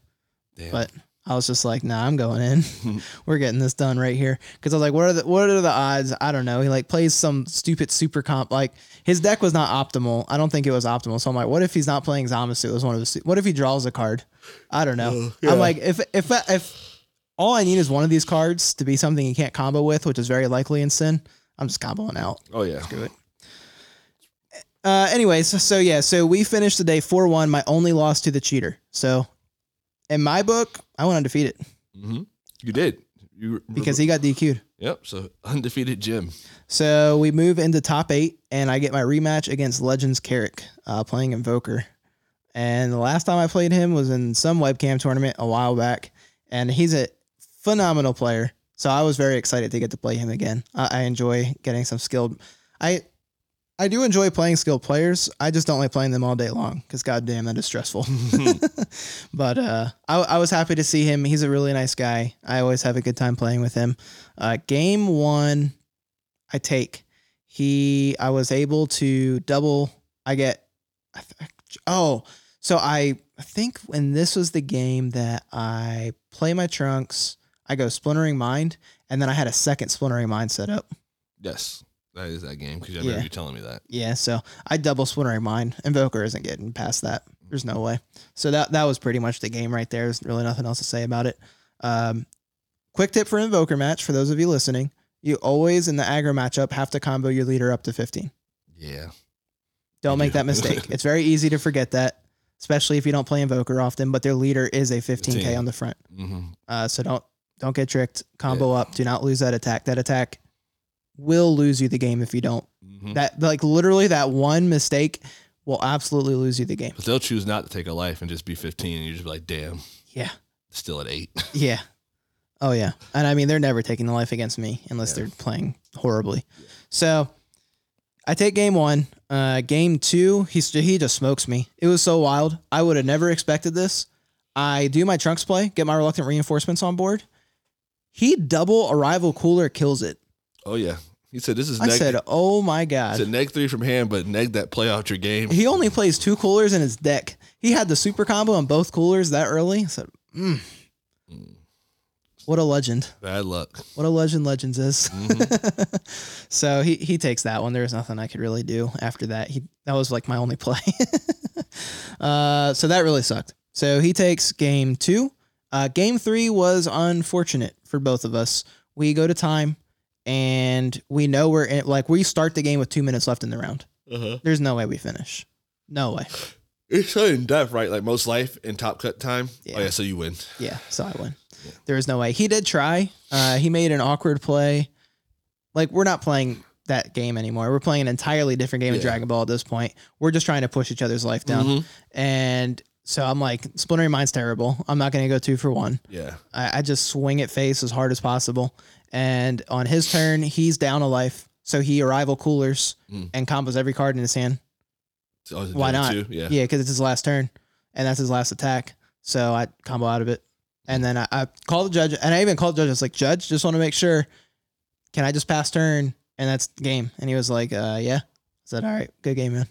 Damn. But I was just like, nah, I'm going in. We're getting this done right here. Because I was like, what are the what are the odds? I don't know. He like plays some stupid super comp. Like his deck was not optimal. I don't think it was optimal. So I'm like, what if he's not playing Zamasu? It was one of the. What if he draws a card? I don't know. yeah. I'm like, if if if all I need is one of these cards to be something he can't combo with, which is very likely in Sin, I'm just comboing out. oh yeah, Screw it. Uh, anyways, so yeah, so we finished the day four one. My only loss to the cheater. So, in my book, I went undefeated hmm you did. You because he got DQ'd. Yep. So undefeated Jim. So we move into top eight, and I get my rematch against Legends Carrick, uh, playing Invoker. And the last time I played him was in some webcam tournament a while back, and he's a phenomenal player. So I was very excited to get to play him again. I, I enjoy getting some skilled. I I do enjoy playing skilled players. I just don't like playing them all day long because goddamn that is stressful. but uh, I, I was happy to see him. He's a really nice guy. I always have a good time playing with him. Uh, game one, I take. He, I was able to double. I get. I th- oh, so I think when this was the game that I play my trunks, I go splintering mind, and then I had a second splintering mind set up. yes, that is that game because I Yeah. remember you telling me that. Yeah, so I double splintering mind. Invoker isn't getting past that. There's no way. So that that was pretty much the game right there. There's really nothing else to say about it. Um, quick tip for Invoker match for those of you listening: you always in the aggro matchup have to combo your leader up to 15. Yeah. Don't make Yeah. that mistake. it's very easy to forget that, especially if you don't play Invoker often. But their leader is a 15k Fifteen. on the front. hmm Uh, so don't don't get tricked. Combo up. Do not lose that attack. That attack will lose you the game if you don't. hmm That like literally that one mistake will absolutely lose you the game. But they'll choose not to take a life and just be 15, and you just be like, damn, Yeah. still at eight. Yeah. Oh yeah. And I mean they're never taking the life against me unless Yeah. they're playing horribly. So I take game one. Uh, game two, he's he just smokes me. It was so wild. I would have never expected this. I do my trunks play, get my reluctant reinforcements on board. He double arrival cooler kills it. oh yeah. He said this is I neg. said, "Oh my god!" It's a neg three from hand, but neg that play out your game. He only plays two coolers in his deck. He had the super combo on both coolers that early. So, mm, Mm, what a legend! Bad luck. What a legend Legends is. Mhm. so he he takes that one. There was nothing I could really do after that. He that was like my only play. uh, so that really sucked. So he takes game two. Uh, game three was unfortunate for both of us. We go to time, and we know we're in, like we start the game with two minutes left in the round. Uh-huh. There's no way we finish. No way. It's in death, right? Like most life in top cut time. Yeah. Oh yeah, so you win. Yeah, so I win. There is no way. He did try. Uh, he made an awkward play. Like we're not playing that game anymore. We're playing an entirely different game of Dragon Ball at this point. We're just trying to push each other's life down. Mhm. And so I'm like, splintering mind's terrible. I'm not going to go two for one. Yeah. I, I just swing at face as hard as possible. And on his turn, he's down a life. So he arrival coolers Mm. and combos every card in his hand. So I was Why doing not? Too. Yeah. Yeah, because it's his last turn, and that's his last attack. So I combo out of it, and then I, I called the judge, and I even called the judge. I was like, "Judge, just want to make sure, can I just pass turn?" And that's game. And he was like, uh, "Yeah." I said, "All right, good game, man."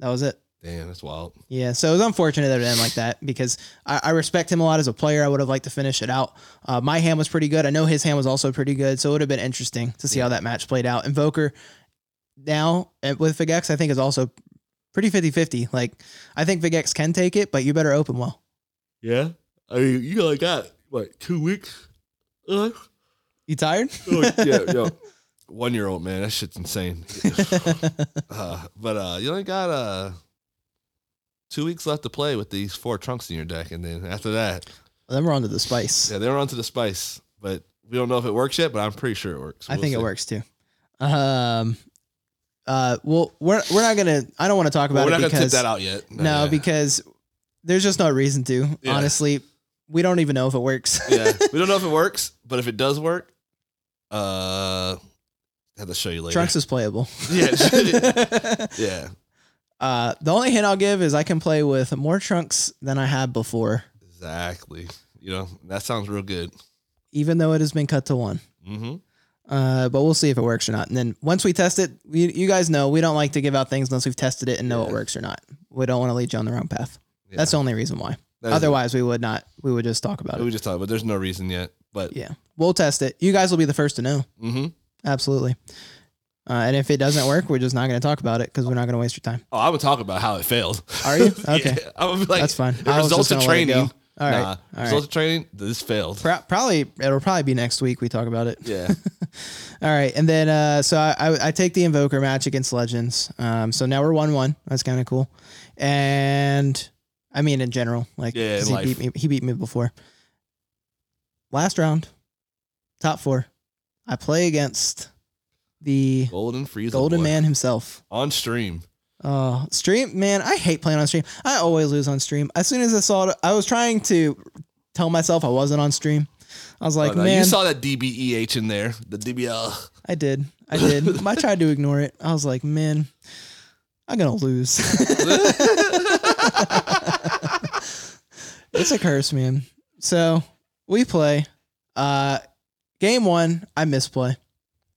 That was it. Damn, that's wild. Yeah, so it was unfortunate that it ended like that because I, I respect him a lot as a player. I would have liked to finish it out. Uh, my hand was pretty good. I know his hand was also pretty good, so it would have been interesting to see how that match played out. Invoker now uh, with Vegeks, I think is also pretty 50-50. Like I think Vegeks can take it, but you better open well. Yeah. I mean, you only got what two weeks? Uh, You tired? oh, yeah, yo. One year old man, that shit's insane. uh, but uh, you only got uh two weeks left to play with these four trunks in your deck, and then after that, then we're on to the spice. yeah, they're on to the spice. But we don't know if it works yet. But I'm pretty sure it works. I We'll think see. it works too. Um, uh, well, we're we're not gonna. I don't want to talk But about we're it not gonna tip because that out yet. no, yeah. because there's just no reason to. Yeah. Honestly, we don't even know if it works. yeah, we don't know if it works, but if it does work, uh, I have to show you later. Trunks is playable. Yeah. yeah, uh, the only hint I'll give is I can play with more trunks than I had before, exactly. You know that sounds real good. even though it has been cut to one. Mm-hmm. Uh, but we'll see if it works or not. And then once we test it, we, you guys know we don't like to give out things unless we've tested it and know it works or not. We don't want to lead you on the wrong path. That's the only reason why. That is- Otherwise, we would not. We would just talk about it. we it. just talked, but there's no reason yet. But Yeah, we'll test it. You guys will be the first to know. mm-hmm. Absolutely. Uh, and if it doesn't work, we're just not going to talk about it because we're not going to waste your time. Oh, I would talk about how it failed. Are you? Okay. yeah, I would be like, That's fine. The I was results just of gonna let it training. All right. Nah, All right. results of training. This failed. Pro- probably it'll probably be next week we talk about it. Yeah. All right, and then uh, so I, I I take the invoker match against Legends. Um, so now we're one one. That's kind of cool. And I mean in general, like Yeah, in 'cause he life. beat me. He beat me before. Last round, top four. I play against the Golden Frieza. Golden boy. Man himself. on stream. Oh, stream, man, I hate playing on stream. I always lose on stream. As soon as I saw it, I was trying to tell myself I wasn't on stream. I was like, Oh, no, man, you saw that DBEH in there. The DBL. I did. I did. I tried to ignore it. I was like, man, I'm gonna lose. it's a curse, man. So we play. Uh game one, I misplay.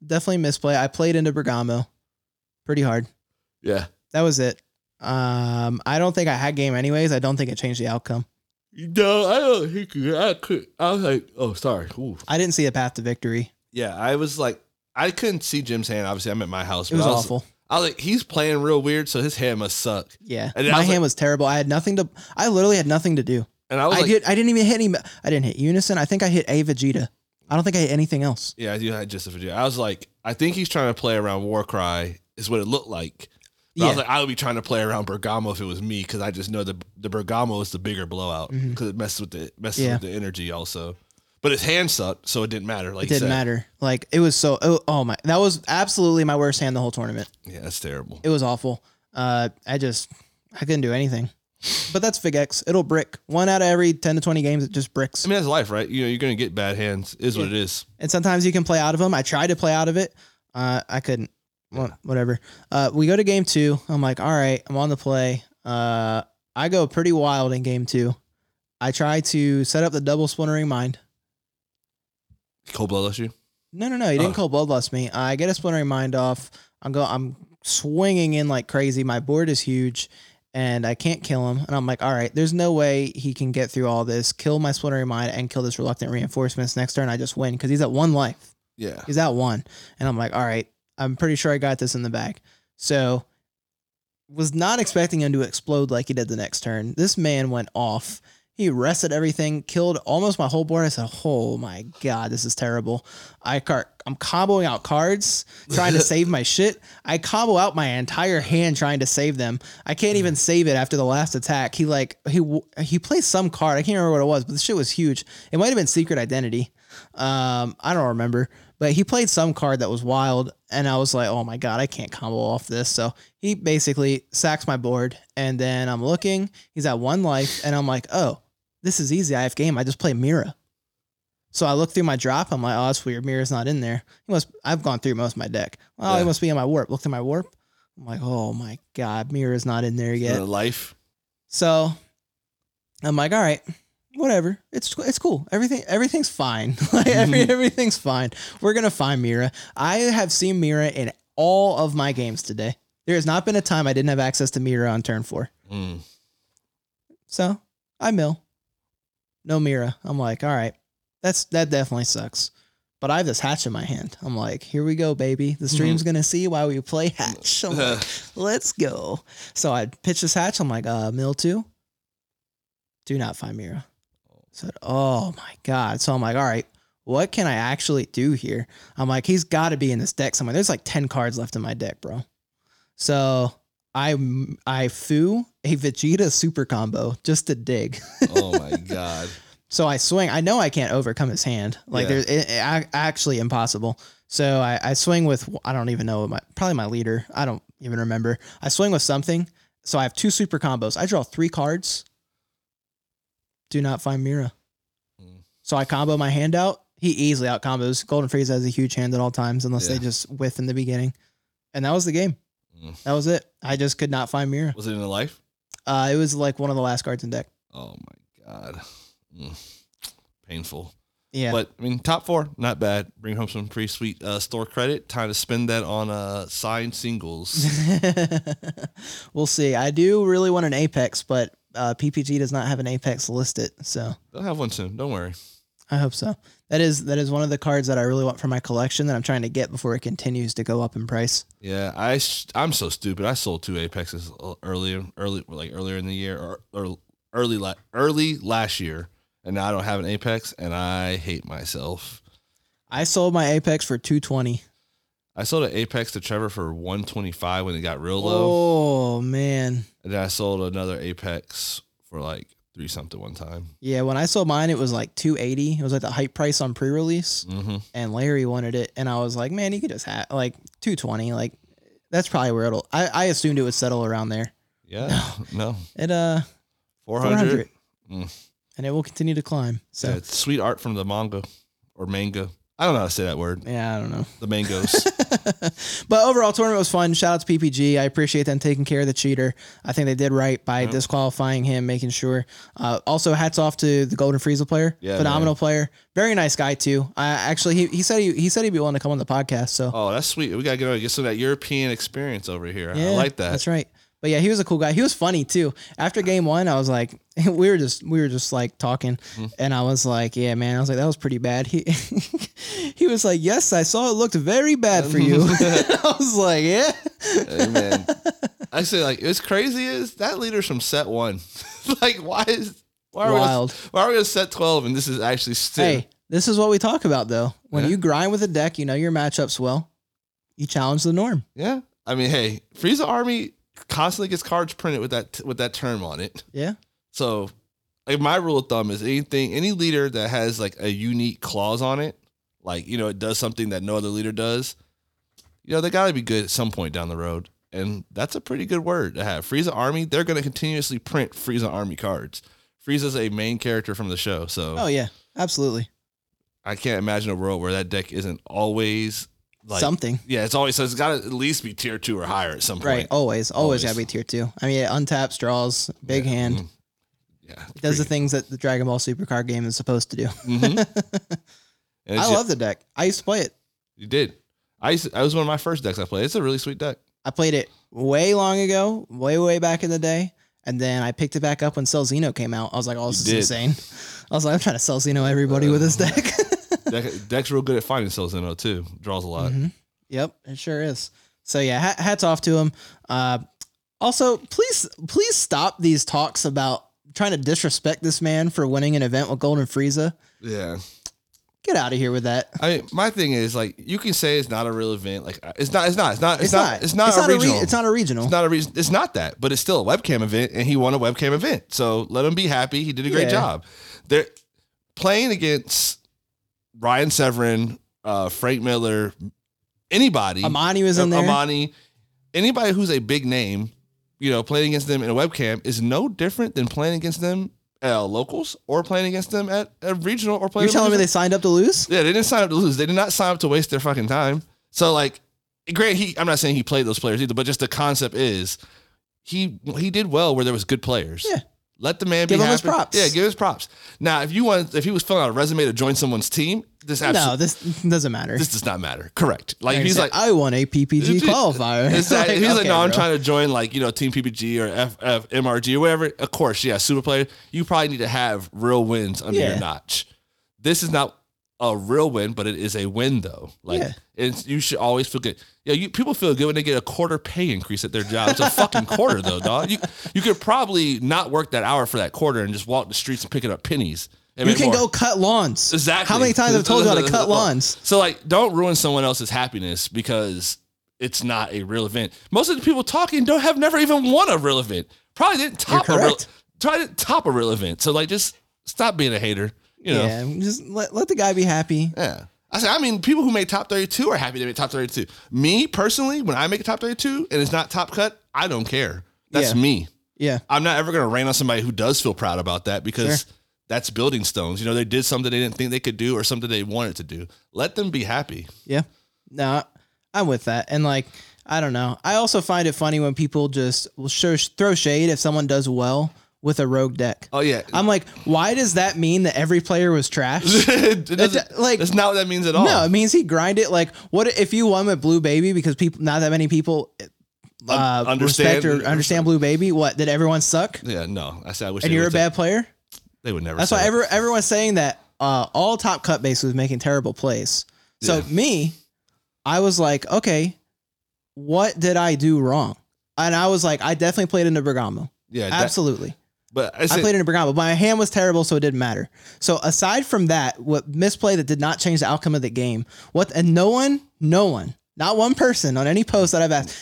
Definitely misplay. I played into Bergamo pretty hard. Yeah. That was it. Um, I don't think I had game anyways. I don't think it changed the outcome. No, I don't think you- I could. I was like, oh, sorry. Ooh. I didn't see a path to victory. Yeah, I was like, I couldn't see Jim's hand. Obviously, I'm at my house. It was I was, awful. I was like, he's playing real weird, so his hand must suck. Yeah, And my was hand like- was terrible. I had nothing to. I literally had nothing to do. And I was I like, did. I didn't even hit any. I didn't hit Unison. I think I hit a Vegeta. I don't think I hit anything else. yeah, you had just a video. I was like, I think he's trying to play around Warcry, is what it looked like. But I was like, I would be trying to play around Bergamo if it was me, because I just know the the Bergamo is the bigger blowout because it messes with the messes Yeah. with the energy also. But his hand sucked, so it didn't matter. Like it didn't said. matter. Like it was so. Oh, oh my! That was absolutely my worst hand the whole tournament. Yeah, that's terrible. It was awful. Uh, I just I couldn't do anything. But that's Vegeks. It'll brick. One out of every ten to twenty games, it just bricks. I mean, that's life, right? You know, you're gonna get bad hands. Is what it is. and sometimes you can play out of them. I tried to play out of it. Uh, I couldn't. Well, whatever. Uh, we go to game two. I'm like, all right, I'm on the play. Uh, I go pretty wild in game two. I try to set up the double splintering mind. Cold blood you. No, no, no. He didn't Oh. call bloodlust me. I get a splintering mind off. I'm go. I'm swinging in like crazy. My board is huge, and I can't kill him. And I'm like, all right, there's no way he can get through all this. Kill my splintering mind and kill this reluctant reinforcements. Next turn, I just win because he's at one life. Yeah. He's at one. And I'm like, all right, I'm pretty sure I got this in the bag. So was not expecting him to explode like he did the next turn. This man went off. He rested everything, killed almost my whole board. I said, "Oh my god, this is terrible." I car- I'm comboing out cards, trying to save my shit. I combo out my entire hand trying to save them. I can't even save it after the last attack. He like he w- he plays some card. I can't remember what it was, but the shit was huge. It might have been Secret Identity. Um, I don't remember, but he played some card that was wild, and I was like, "Oh my god, I can't combo off this." So he basically sacks my board, and then I'm looking. He's at one life, and I'm like, "Oh, this is easy. I have game. I just play Mira." So I look through my drop. I'm like, "Oh, that's weird. Mira's not in there." He must. I've gone through most of my deck. Oh, Yeah. he must be in my warp. Looked at my warp. I'm like, "Oh my god, Mira's not in there yet." Life. So I'm like, all right, whatever. It's it's cool. Everything everything's fine. like every, everything's fine. We're gonna find Mira. I have seen Mira in all of my games today. There has not been a time I didn't have access to Mira on turn four. Mm. So I mill. No Mira. I'm like, all right, that's that definitely sucks. But I have this hatch in my hand. I'm like, here we go, baby. The stream's gonna see why we play hatch. I'm like, let's go. So I pitch this hatch. I'm like, uh, mill two. Do not find Mira. Said, oh my god. So I'm like, all right, what can I actually do here? I'm like, he's got to be in this deck somewhere. There's like ten cards left in my deck, bro. So I I foo a Vegeta super combo just to dig. oh my god. So I swing. I know I can't overcome his hand. Like Yeah. there's it, it, actually impossible. So I, I swing with I don't even know my probably my leader. I don't even remember. I swing with something. So I have two super combos. I draw three cards. Do not find Mira. Mm. So I combo my hand out. He easily out combos. Golden Frieza has a huge hand at all times unless they just whiff in the beginning. And that was the game. Mm. That was it. I just could not find Mira. Was it in the life? Uh, it was like one of the last cards in deck. Oh my god. Mm. Painful. Yeah. But I mean, top four, not bad. Bring home some pretty sweet uh, store credit. Time to spend that on uh, signed singles. we'll see. I do really want an Apex, but uh, PPG does not have an Apex listed, so They'll have one soon. Don't worry. I hope so. That is that is one of the cards that I really want for my collection that I'm trying to get before it continues to go up in price. Yeah, I I'm so stupid. I sold two Apexes earlier, early like earlier in the year or, or early la- early last year, and now I don't have an Apex, and I hate myself. I sold my Apex for 220. I sold an Apex to Trevor for 125 when it got real low, Oh man. and then I sold another Apex for like three something one time. Yeah, when I sold mine it was like 280. It was like the hype price on pre-release Mm-hmm. and Larry wanted it and I was like, "Man, you could just have like 220 like that's probably where it'll I, I assumed it would settle around there. Yeah, no, It uh 400. 400 Mm. and it will continue to climb. So Yeah, it's sweet art from the manga or mango. I don't know how to say that word. yeah, I don't know. The mangoes. but overall, tournament was fun. Shout out to PPG. I appreciate them taking care of the cheater. I think they did right by disqualifying him, making sure. Uh, also, hats off to the Golden Frieza player, Yeah, phenomenal man. player, very nice guy too. I actually he, he said he, he said he'd be willing to come on the podcast. So oh, that's sweet. We gotta get get some of that European experience over here. Yeah, I like that. That's right. But yeah, he was a cool guy. He was funny too. After game one, I was like, we were just we were just like talking, Mm-hmm. and I was like, yeah, man. I was like, that was pretty bad. He he was like, yes, I saw it looked very bad for you. I was like, yeah. Hey, man. I say like it's crazy is that leader's from set one. like why is why are Wild. we why are we gonna set twelve and this is actually still Hey, this is what we talk about though. When Yeah. you grind with a deck, you know your matchups well. You challenge the norm. yeah. I mean, hey, Frieza Army constantly gets cards printed with that with that term on it. Yeah. So, like my rule of thumb is anything any leader that has like a unique clause on it, like you know it does something that no other leader does, you know they got to be good at some point down the road, and that's a pretty good word to have. Frieza Army, they're going to continuously print Frieza Army cards. Frieza's a main character from the show, so Oh yeah, absolutely. I can't imagine a world where that deck isn't always like Something. Yeah, it's always so it's got to at least be tier two or higher at some point. Right. Always. Always, Always. gotta be tier two. I mean, it untaps, draws, big Yeah. hand. Mhm. Yeah, It does the things that the Dragon Ball Super card game is supposed to do. hmm I love the deck. I used to play it. You did. I used to, I was one of my first decks I played. It's a really sweet deck. I played it way long ago, way, way back in the day. And then I picked it back up when Cell Xeno came out. I was like, oh, this You is did. insane. I was like, I'm trying to Cell Xeno everybody with this deck. deck. Deck's real good at finding cells in though too. Draws a lot. Mhm. Yep, it sure is. So yeah, ha- hats off to him. Uh, also, please, please stop these talks about trying to disrespect this man for winning an event with Golden Frieza. Yeah. Get out of here with that. I mean, my thing is like you can say it's not a real event. Like it's not. It's not. It's not. It's, not. It's not It's a not a re- regional. it's not a regional. It's not a reason. It's not that. But it's still a webcam event, and he won a webcam event. So let him be happy. He did a great Yeah. job. They're playing against Ryan Severin, uh, Frank Miller, anybody. Amani was in there. Amani, anybody who's a big name, you know, playing against them in a webcam is no different than playing against them at locals or playing against them at a regional or playing. You're telling me they signed up to lose? yeah, they didn't sign up to lose. They did not sign up to waste their fucking time. So like, great. He, I'm not saying he played those players either, but just the concept is he he did well where there was good players. Yeah. Let the man Give be him his happy. props. Yeah, give his props. Now, if you want, if he was filling out a resume to join someone's team, this absolutely, No, this doesn't matter. this does not matter. Correct. Like Like he's like, I won a PPG qualifier. He's like, okay, no, I'm bro. trying to join like, you know, Team PPG or F, F, MRG or whatever. Of course, yeah, super player. You probably need to have real wins under Yeah. your notch. This is not a real win, but it is a win though. Like Yeah. it's you should always feel good. Yeah, you people feel good when they get a quarter pay increase at their job. It's a fucking quarter though, dog. You you could probably not work that hour for that quarter and just walk the streets and picking up pennies. and You can more. go cut lawns. Exactly. How many times I've told you how to cut lawns? So like, don't ruin someone else's happiness because it's not a real event. Most of the people talking don't have never even won a real event. Probably didn't top a real. Probably didn't top a real event. So like, just stop being a hater. You know. Yeah, just let, let the guy be happy. Yeah. I say, I mean, people who make top 32 are happy to make top 32. Me personally, when I make a top 32 and it's not top cut, I don't care. That's Yeah. me. Yeah. I'm not ever going to rain on somebody who does feel proud about that because that's building stones. You know, they did something they didn't think they could do or something they wanted to do. Let them be happy. Yeah. No, I'm with that. And like, I don't know. I also find it funny when people just will show, throw shade if someone does well with a rogue deck. Oh, yeah. I'm like, why does that mean that every player was trash? it like- that's not what that means at all. No, it means he grinded. Like, what if you won with Blue Baby because people, not that many people uh, understand- respect or understand Blue Baby? What did everyone suck? Yeah, no. I said I wish And you're a bad player. They would never. That's why every, everyone's saying that uh, all top cut base was making terrible plays. So Yeah. me, I was like, okay, what did I do wrong? And I was like, I definitely played into Bergamo. Yeah, that, Absolutely. But I, I said, played into Bergamo, but my hand was terrible, so it didn't matter. So aside from that, what misplay that did not change the outcome of the game, what and no one, no one, not one person on any post that I've asked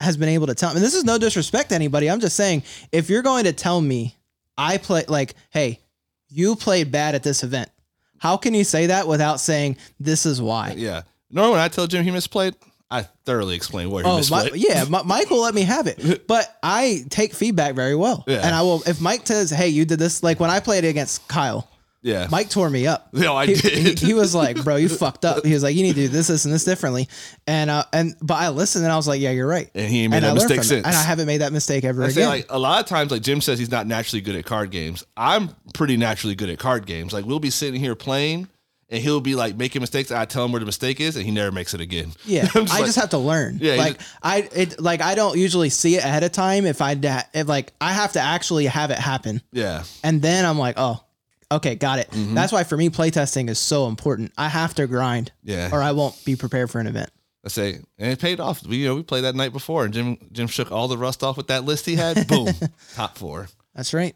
has been able to tell me. And this is no disrespect to anybody. I'm just saying, if you're going to tell me I play like, hey, you played bad at this event, how can you say that without saying this is why? yeah. Normally, when I tell Jim he misplayed, I thoroughly explain where he Oh, my, yeah, my, Mike will let me have it, but I take feedback very well, Yeah. and I will. If Mike says, "Hey, you did this," like when I played against Kyle, yeah. Mike tore me up. No, I he, did. he, he was like, "Bro, you fucked up." He was like, "You need to do this, this, and this differently." And uh, and but I listened and I was like, "Yeah, you're right." And he ain't made and that mistake it. since. And I haven't made that mistake ever I again. say like a lot of times, like Jim says, he's not naturally good at card games. I'm pretty naturally good at card games. Like we'll be sitting here playing, and he'll be like making mistakes. I tell him where the mistake is, and he never makes it again. yeah, just I like- just have to learn. Yeah, like I it like I don't usually see it ahead of time. If I if like I have to actually have it happen, yeah, and then I'm like, oh, okay, got it. Mm-hmm. That's why for me, playtesting is so important. I have to grind, yeah. or I won't be prepared for an event. I say, and it paid off. We you know we played that night before, and Jim Jim shook all the rust off with that list he had. Boom, top four. That's right.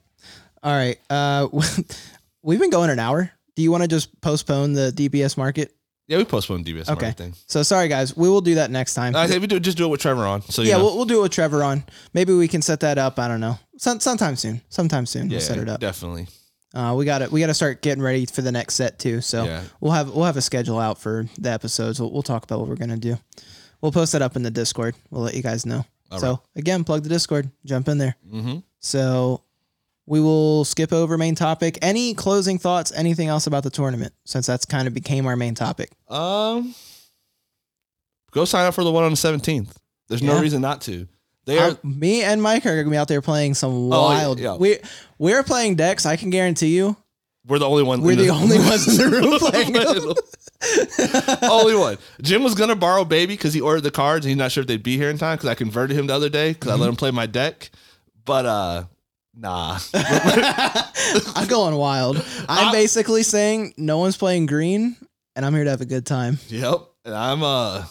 All right. Uh, we've been going an hour. Do you want to just postpone the DBS market? Yeah, we postponed DBS Okay. thing. So sorry, guys. We will do that next time. I say we do just do it with Trevor on. So you yeah, know. we'll, we'll do it with Trevor on. Maybe we can set that up. I don't know. Some, sometime soon. Sometime soon. yeah, we'll set it up. definitely. Uh, we got to we got to start getting ready for the next set too. So Yeah. we'll have we'll have a schedule out for the episodes. We'll, we'll talk about what we're gonna do. We'll post that up in the Discord. We'll let you guys know. All so again, plug the Discord. Jump in there. Mm-hmm. So we will skip over main topic. Any closing thoughts? Anything else about the tournament? Since that's kind of became our main topic. Um, go sign up for the one on the seventeenth. There's no reason not to. They are. Uh, me and Mike are gonna be out there playing some Oh, wild. yeah. We we're playing decks. I can guarantee you, we're the only one. we're the only ones in the room playing. only one. Jim was gonna borrow baby because he ordered the cards and he's not sure if they'd be here in time because I converted him the other day because I Mm-hmm. let him play my deck. But uh, nah. I'm going wild. I'm I- basically saying no one's playing green, and I'm here to have a good time. Yep. And I'm uh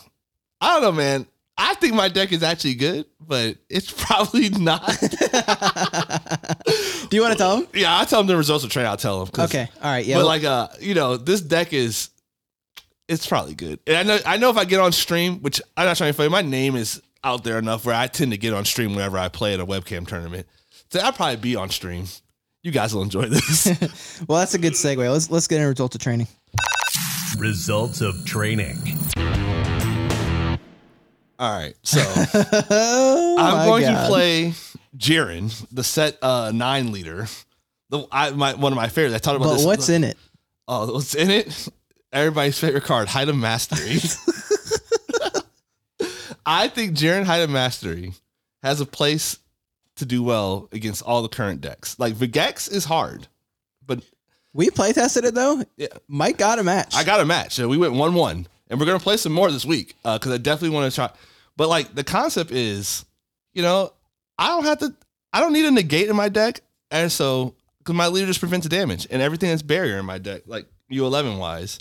I don't know, man. I think my deck is actually good, but it's probably not. Do you want to tell him? Yeah, I tell him the results of trade. I'll tell him. 'cause- Okay. All right. Yeah. but like, uh, you know, this deck is, it's probably good. And I know, I know if I get on stream, which I'm not trying to play, my name is out there enough where I tend to get on stream whenever I play at a webcam tournament. So I'll probably be on stream. You guys will enjoy this. well, that's a good segue. Let's let's get into results of training. Results of training. All right, so Oh I'm going God. to play Jiren, the set uh, nine leader. The I, my one of my favorites. I talked about But this. what's in it? Oh, what's in it? Everybody's favorite card, Height of Mastery. I think Jiren Height of Mastery has a place to do well against all the current decks. Like Vegeks is hard, but We play tested it though. Yeah. Mike got a match. I got a match. So we went one one, and we're gonna play some more this week uh, because I definitely want to try. But like the concept is, you know, I don't have to. I don't need a negate in my deck, and so because my leader just prevents damage and everything that's barrier in my deck, like U eleven wise.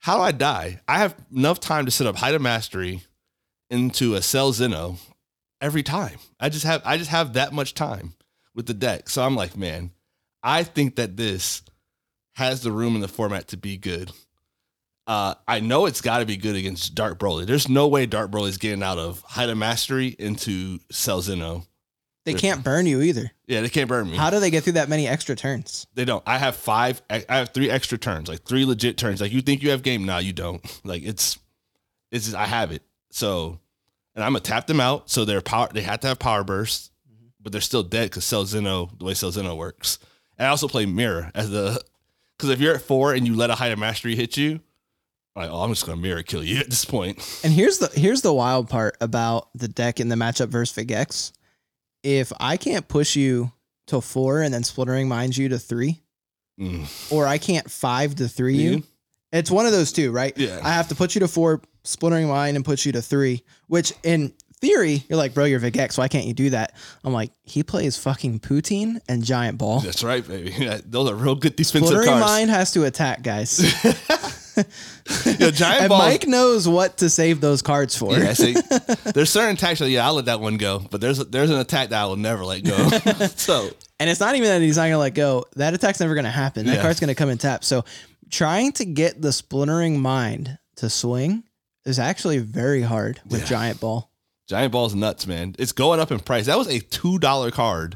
How do I die? I have enough time to set up Height of Mastery into a Cell Xeno every time. I just have I just have that much time with the deck. So I'm like, man, I think that this has the room in the format to be good. Uh, I know it's got to be good against Dark Broly. There's no way Dark Broly's getting out of Height of Mastery into Cell Xeno. they can't burn you either. Yeah, they can't burn me. How do they get through that many extra turns? They don't. I have five. I have three extra turns, like three legit turns. Like you think you have game, nah, you don't. Like it's, it's. Just, I have it. So, and I'm gonna tap them out. So they're power. They have to have power burst, but they're still dead because Cell Xeno, the way Cell Xeno works. And I also play Mira as the, because if you're at four and you let a height of mastery hit you, like oh, I'm just gonna Mira kill you at this point. And here's the here's the wild part about the deck in the matchup versus Vegeks. If I can't push you to four and then splintering minds you to three, Mm. or I can't five to three you, it's one of those two, right? Yeah. I have to put you to four, splintering mind, and put you to three. Which in theory, you're like, bro, you're Vegeks. Why can't you do that? I'm like, he plays fucking Putine and Giant Ball. That's right, baby. Yeah, those are real good defensive Splintering cards. mind has to attack, guys. Yeah, giant and balls. Mike knows what to save those cards for. Yeah, see, there's certain attacks that yeah, I'll let that one go, but there's there's an attack that I will never let go. so And it's not even that he's not gonna let go. That attack's never gonna happen. That Yeah. card's gonna come and tap. So trying to get the splintering mind to swing is actually very hard with Yeah. giant ball. giant balls nuts, man. It's going up in price. That was a two dollar card.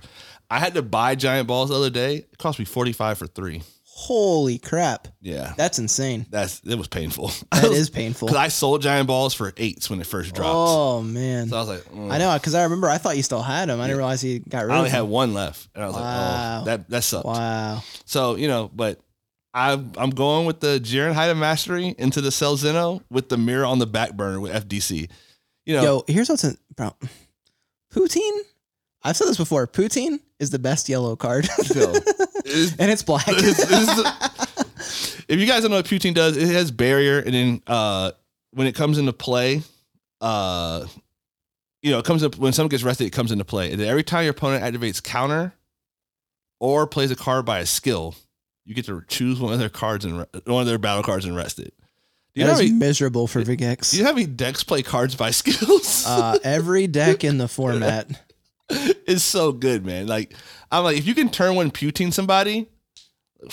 I had to buy giant balls the other day. It cost me forty five for three. Holy crap. Yeah, That's insane. that's it was painful. That is painful. because I sold giant balls for eights when it first dropped. Oh man. So I was like, mm. I know because I remember I thought you still had them. I didn't realize he got rid I only had one left, and I was Wow. like, oh, that that sucked. Wow. So you know, but I'm I'm going with the Jiren Height of Mastery into the Cell Xeno with the Mira on the back burner with FDC. You know, Yo, here's what's in bro. Putine? I've said this before. Putine is the best yellow card. It's- and it's black. It's- it's the- if you guys don't know what Putine does, it has barrier, and then uh, when it comes into play, uh, you know, it comes up when someone gets rested, it comes into play. And every time your opponent activates counter or plays a card by a skill, you get to choose one of their cards and re- one of their battle cards and rest it. Do you, That is many, miserable for Vegeks. do you have any decks play cards by skills? uh, every deck in the format. is so good, man. Like I'm like, if you can turn one Putine somebody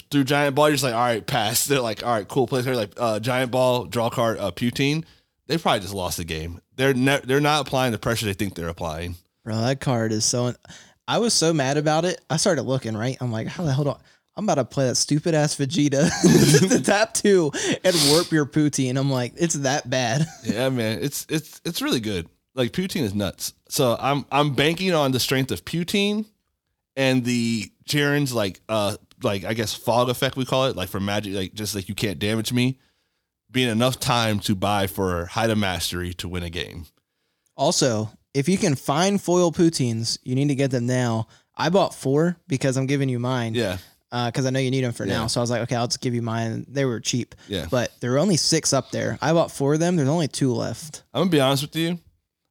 through giant ball, you're just like, all right, pass. They're like, all right, cool. Play here, like uh, giant ball, draw card, uh, Putine. They probably just lost the game. They're ne- they're not applying the pressure they think they're applying. Bro, that card is so. I was so mad about it. I started looking right. I'm like, how the hell do I? I'm about to play that stupid ass Vegeta the tap two and warp your Putine. I'm like, it's that bad. Yeah, man, it's it's it's really good. Like Putine is nuts. So I'm I'm banking on the strength of Putine and the Jiren's like uh like I guess fog effect we call it, like for magic, like just like you can't damage me, being enough time to buy for height of mastery to win a game. Also, if you can find foil Putines, you need to get them now. I bought four because I'm giving you mine. Yeah, Uh, because I know you need them for Yeah. now. So I was like, okay, I'll just give you mine. They were cheap, yeah. but there were only six up there. I bought four of them. There's only two left. I'm gonna be honest with you.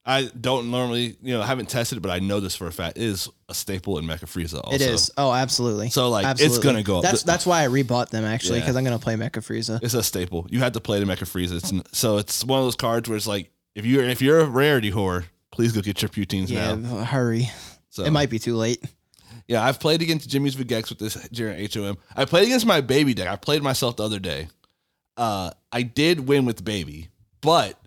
I don't normally, you know, I haven't tested it, but I know this for a fact it is a staple in Mecha Frieza. Also. It is. Oh, absolutely. So, like, it's gonna go up. That's that's why I rebought them actually Yeah. because I'm gonna play Mecha Frieza. It's a staple. You had to play the Mecha Frieza. It's, so it's one of those cards where it's like if you're if you're a rarity whore, please go get your Putines Yeah, now. hurry. So It might be too late. Yeah, I've played against Jimmy's Vegeks with this Jiren HOM. I played against my baby deck. I played myself the other day. Uh, I did win with baby, but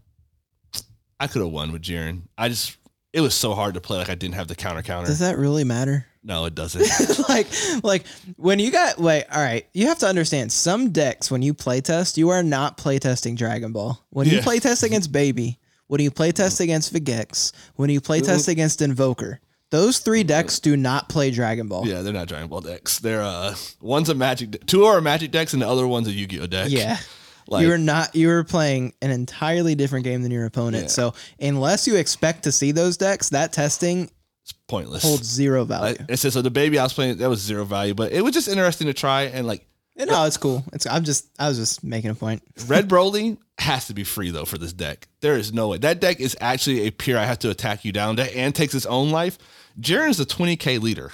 I could have won with Jiren. I just it was so hard to play like I didn't have the counter counter. Does that really matter? no, it doesn't. like like when you got wait all right you have to understand some decks when you play test you are not play testing dragon ball when you Yeah. play test against baby when you play test against Vegeks when you play test against invoker those three decks do not play dragon ball yeah, they're not Dragon Ball decks. They're uh one's a magic de- two are magic decks and the other one's a Yu-Gi-Oh deck. yeah Like you're not you're playing an entirely different game than your opponent Yeah. so unless you expect to see those decks that testing it's pointless. holds zero value I, it says so the baby I was playing that was zero value, but it was just interesting to try and like No it's cool it's i'm just i was just making a point Red Broly has to be free though for this deck. There is no way. That deck is actually a pure I have to attack you down deck and takes its own life. Jiren's the 20k leader.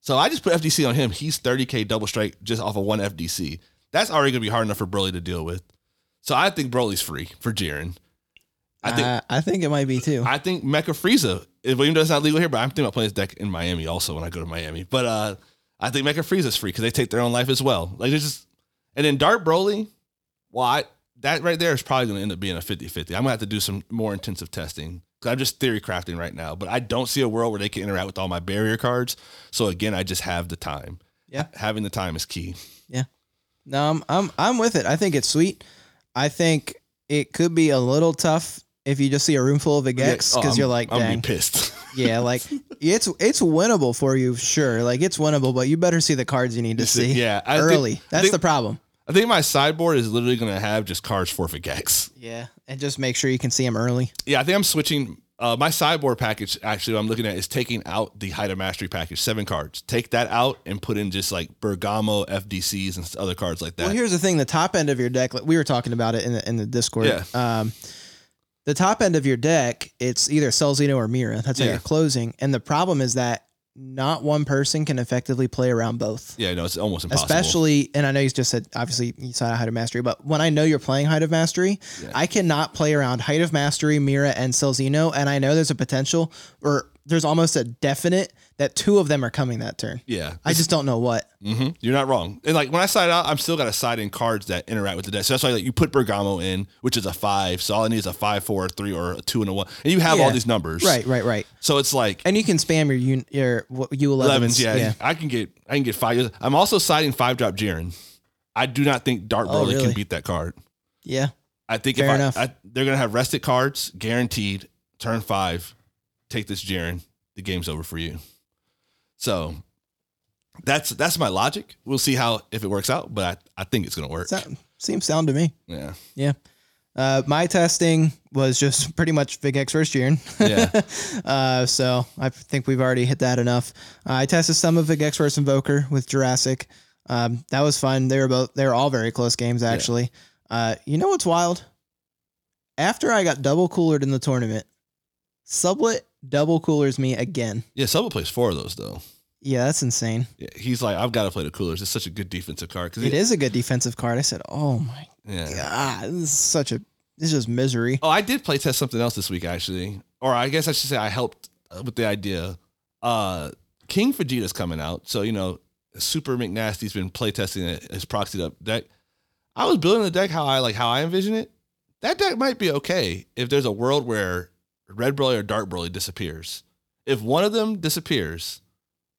So I just put FDC on him. He's 30k double strike just off of one FDC. That's already gonna be hard enough for Broly to deal with. So I think Broly's free for Jiren. I think Uh, i think it might be too I think Mecha Frieza, even though it's not legal here, but I'm thinking about playing this deck in Miami also when I go to Miami. But uh, I think Mecha Frieza's free because they take their own life as well. Like it's just, and then Dark Broly, well, I, that right there is probably going to end up being a 50 50. I'm going to have to do some more intensive testing because I'm just theory crafting right now. But I don't see a world where they can interact with all my barrier cards. So again, I just have the time. Yeah. Having the time is key. Yeah, no, I'm I'm I'm with it. I think it's sweet. I think it could be a little tough if you just see a room full of Yeah, oh, because I'm- you're like, I'm gonna be pissed. yeah, like it's it's winnable for you, sure. Like it's winnable, but you better see the cards you need to see. yeah. I early. I That's think- the problem. I think my sideboard is literally going to have just cards for Vegeks. Yeah, and just make sure you can see them early. Yeah, I think I'm switching. Uh, my sideboard package, actually, what I'm looking at is taking out the Height of Mastery package, seven cards. Take that out and put in just like Bergamo, FDCs, and other cards like that. Well, here's the thing: the top end of your deck, like we were talking about it in the in the Discord. Yeah. Um, the top end of your deck, it's either Cell Xeno or Mira. That's how Yeah. you're closing. And the problem is that not one person can effectively play around both. yeah, no, it's almost impossible. Especially, and I know you just said obviously you said height of mastery, but when I know you're playing height of mastery, Yeah. I cannot play around height of mastery, Mira, and Cell Xeno, and I know there's a potential, or there's almost a definite that two of them are coming that turn. yeah, I just don't know what. hmm You're not wrong. And like when I side out, I'm still got to side in cards that interact with the deck. So that's why like you put Bergamo in, which is a five. So all I need is a five, four, a three, or a two and a one, and you have Yeah. all these numbers. Right, right, right. So it's like And you can spam your un- your U elevens. elevens. Yeah, I can get I can get five. I'm also siding five drop Jiren. I do not think Dart Oh, Broly really? can beat that card. yeah. I think Fair if I, enough. I, they're gonna have rested cards guaranteed. Turn five, take this Jiren. The game's over for you. So that's that's my logic. We'll see how if it works out, but I, I think it's gonna work. Sound, seems sound to me. Yeah, Yeah. Uh, my testing was just pretty much Vegeks first year. Yeah. uh, so I think we've already hit that enough. Uh, I tested some of Vegeks versus Invoker with Jurassic. Um, that was fun. They were both they were all very close games actually. Uh, you know what's wild? After I got double coolered in the tournament, Sublet double coolers me again. yeah. Subtle plays four of those though. Yeah, that's insane. Yeah, he's like, I've got to play the coolers. It's such a good defensive card because It is a good defensive card. I said, "Oh my Yeah. god, this is such a this is just misery." Oh, I did play test something else this week actually, or I guess I should say I helped with the idea. Uh, King Vegeta's coming out, so you know, Super McNasty's been playtesting it, his proxied up deck. I was building the deck how I like how I envision it. That deck might be okay if there's a world where Red Broly or Dark Broly disappears. If one of them disappears,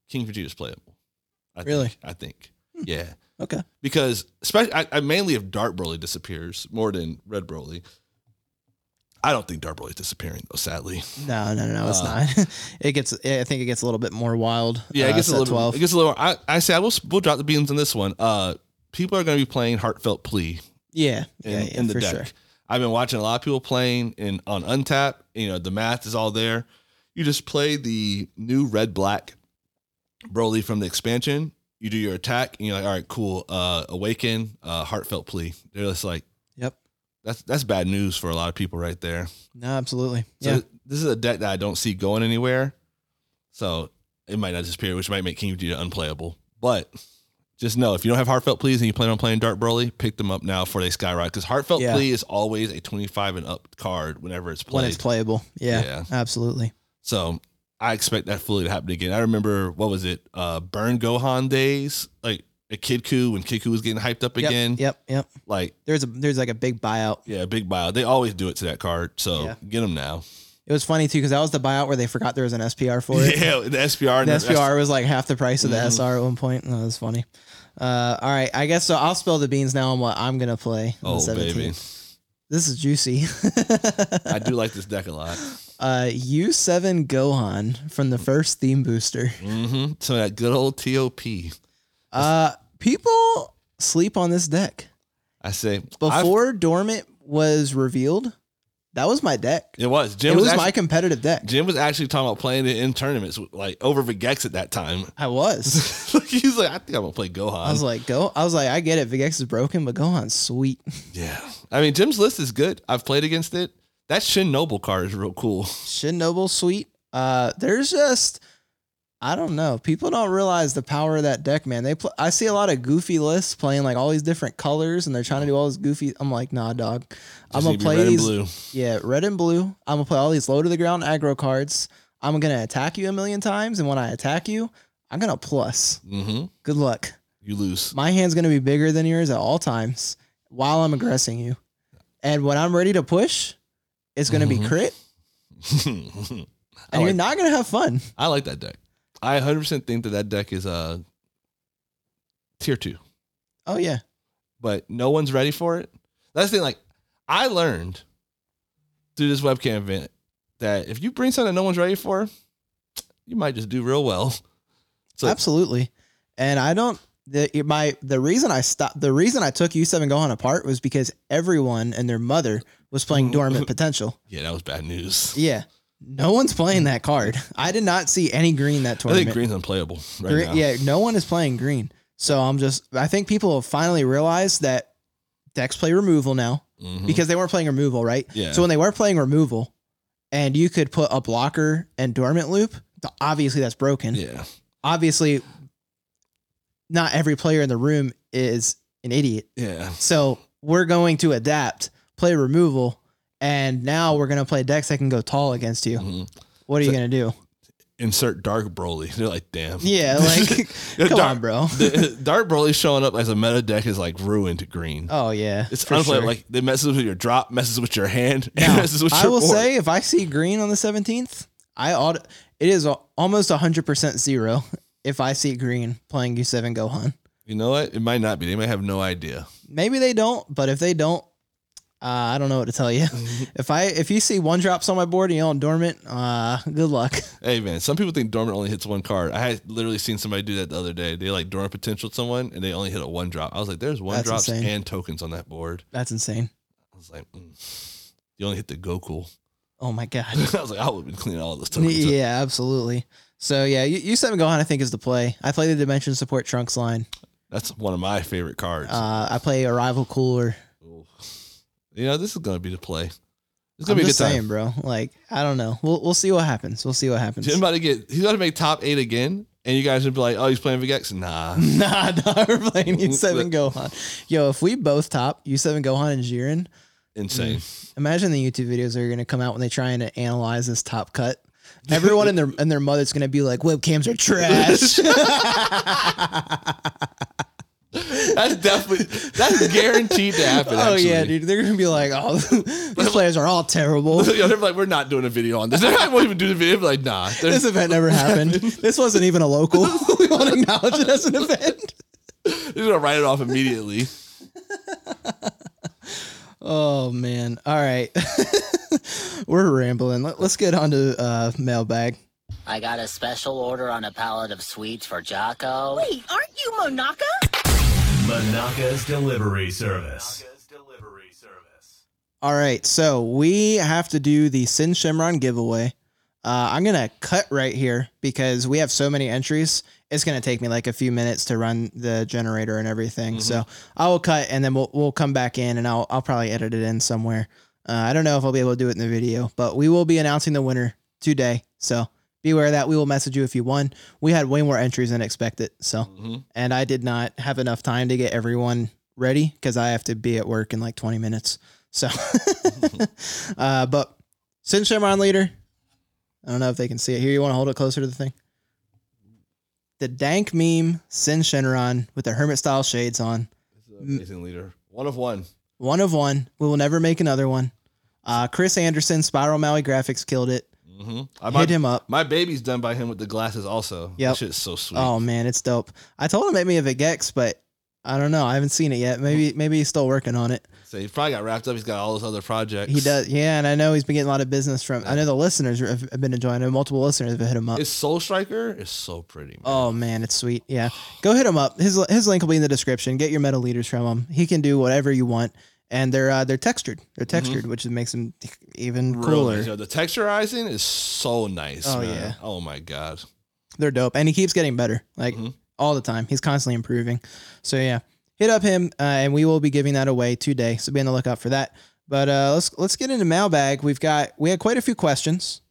King Vegeta's playable. I Really? Think, I think. Yeah Okay. because especially I, I mainly if Dark Broly disappears more than Red Broly. I don't think Dark Broly's disappearing though. Sadly, No, no, no, no, it's Uh, not. it gets. I think it gets a little bit more wild. yeah, it uh, gets a little. twelve. It gets a little. I, I say I will. We'll drop the beans on this one. Uh, people are going to be playing Heartfelt Plea yeah, in, yeah, yeah, in the for deck. sure. I've been watching a lot of people playing in on Untap. You know, the math is all there. You just play the new red black Broly from the expansion. You do your attack, and you're like, all right, cool. Uh, awaken, uh, heartfelt plea. They're just like, Yep. that's that's bad news for a lot of people right there. No, absolutely. So yeah. this is a deck that I don't see going anywhere. So it might not disappear, which might make King Vegeta unplayable. But just know if you don't have Heartfelt Pleas and you plan on playing Dark Broly, pick them up now before they skyrocket. Because Heartfelt Yeah. Plea is always a 25 and up card whenever it's played. When it's playable. Yeah, Yeah. absolutely. so I expect that fully to happen again. I remember what was it? Uh, Burn Gohan days, like a Kid Ku when Kid Ku was getting hyped up Yep, again. Yep, yep. Like There's a there's like a big buyout. yeah, big buyout. They always do it to that card, so Yeah. get them now. It was funny too because that was the buyout where they forgot there was an SPR for it. Yeah, the SPR. The the SPR was like half the price of the Mhm. SR at one point. That was funny. Uh, all right, I guess so. I'll spill the beans now on what I'm gonna play. on Oh the 17th. baby, this is juicy. I do like this deck a lot. uh, U7 Gohan from the first theme booster. hmm So that good old TOP. Uh, people sleep on this deck. I say Before Dormant was revealed, that was my deck. it was Jim it was, was, my competitive deck. Jim was actually talking about playing it in tournaments like over Vegeks at that time. I was. He's like, I think I'm gonna play Gohan. I was like, go. I was like, I get it. Vegeks is broken, but Gohan's sweet. yeah, I mean Jim's list is good. I've played against it. That Shin Noble card is real cool. Shin Noble sweet. Uh, there's just I don't know. People don't realize the power of that deck, man. They pl- I see a lot of goofy lists playing like all these different colors, and they're trying to do all this goofy. I'm like, nah, dog. I'm Just gonna need to be play red and these. blue. Yeah, red and blue. I'm gonna play all these low to the ground aggro cards. I'm gonna attack you a million times, and when I attack you, I'm gonna plus. Mm-hmm. Good luck. You lose. My hand's gonna be bigger than yours at all times while I'm aggressing you, and when I'm ready to push, it's gonna Mhm. be crit, and like, you're not gonna have fun. I like that deck. I 100% think that that deck is uh, tier two, Oh yeah. but no one's ready for it. That's the thing. Like, I learned through this webcam event that if you bring something no one's ready for, you might just do real well. So Absolutely. And I don't the my the reason I stopped the reason I took U7 Gohan apart was because everyone and their mother was playing dormant potential. yeah, that was bad news. Yeah. No one's playing that card. I did not see any green that I tournament. think green's unplayable right Green- now. yeah, no one is playing green. So I'm just I think people have finally realized that decks play removal now Mhm. because they weren't playing removal, right? Yeah. So when they were playing removal and you could put a blocker and dormant loop, th- obviously that's broken yeah. obviously not every player in the room is an idiot. Yeah. So we're going to adapt, play removal, and now we're going to play decks that can go tall against you. Mhm. What are you going to do? Insert Dark Broly. They're like, damn. Yeah, like come Dark, on, bro. the- Dark Broly showing up as a meta deck is like ruined green. Oh yeah, It's unplayable. sure. Like, it messes with your drop, messes with your hand, and Now, messes with I will board. say if I see green on the 17th, I ought it is a- almost 100% zero if I see green playing U7 Gohan. You know what? It might not be. They might have no idea. Maybe they don't, but if they don't, uh, I don't know what to tell you. if I if you see one drops on my board and you on dormant, uh, good luck. Hey man, some people think dormant only hits one card. I had literally seen somebody do that the other day. They like dormant potential someone and they only hit a one drop. I was like, there's one That's drops insane. and tokens on that board. That's insane. I was like, mm. you only hit the Goku. Oh my god. I was like, I would have been cleaning all those tokens. up. yeah, absolutely. So yeah, you, U7 Gohan I think is the play. I play the Dimension Support Trunks line. That's one of my favorite cards. Uh, I play Arrival Cooler. You know, this is gonna be the play. It's I'm gonna be a good time. bro. Like I don't know. We'll we'll see what happens. We'll see what happens. Jim about to get. He's about to make top eight again, and you guys would be like, "Oh, he's playing Vegeks." Nah, nah, nah, we're playing U7 Gohan. Yo, if we both top U7 Gohan and Jiren, insane. Mm, imagine the YouTube videos that are going to come out when they try and analyze this top cut. Everyone and their and their mother's going to be like, "Webcams are trash." That's definitely that's guaranteed to happen. oh yeah, dude, they're going to be like, "Oh, these players are all terrible." Yeah, they're like, we're not doing a video on this. They won't even do the video. They're like, nah. This event never happened. This wasn't even a local. we won't acknowledge it as an event. They're gonna write it off immediately. Oh man! All right, we're rambling. Let, us get on to uh, mailbag. I got a special order on a pallet of sweets for Jaco. Wait, aren't you Monaka? Monaka's delivery service. All right, so we have to do the Sin Shenron giveaway. Uh, I'm gonna cut right here because we have so many entries. It's gonna take me like a few minutes to run the generator and everything. So I will cut and then we'll we'll come back in and I'll I'll probably edit it in somewhere. Uh, I don't know if I'll be able to do it in the video, but we will be announcing the winner today. So be aware of that. We will message you if you won. We had way more entries than expected. So Mhm. and I did not have enough time to get everyone ready because I have to be at work in like 20 minutes. So, uh, but Sin Shenron leader, I don't know if they can see it. Here, you want to hold it closer to the thing? The dank meme Sin Shenron with the hermit style shades on. This is an amazing leader. One of one. One of one. We will never make another one. Uh, Chris Anderson, Spiral Maui Graphics killed it. Mm-hmm. I, my, Hit him up. My baby's done by him with the glasses also. yeah, That shit's so sweet. Oh man, it's dope. I told him to make me a Vegeks, but I don't know. I haven't seen it yet. Maybe maybe he's still working on it. So he probably got wrapped up. He's got all those other projects. He does, yeah. And I know he's been getting a lot of business from. I know the listeners have have been enjoying it. Multiple listeners have hit him up. His Soul Striker is so pretty. Man. Oh man, it's sweet. Yeah, go hit him up. His his link will be in the description. Get your metal leaders from him. He can do whatever you want, and they're uh, they're textured. They're textured, which makes them even cooler. Yo, the texturizing is so nice. Oh, man. yeah. Oh my god. They're dope, and he keeps getting better, like Mhm. all the time. He's constantly improving. So yeah, hit up him, uh, and we will be giving that away today. So be on the lookout for that. But uh, let's let's get into mailbag. We've got we had quite a few questions,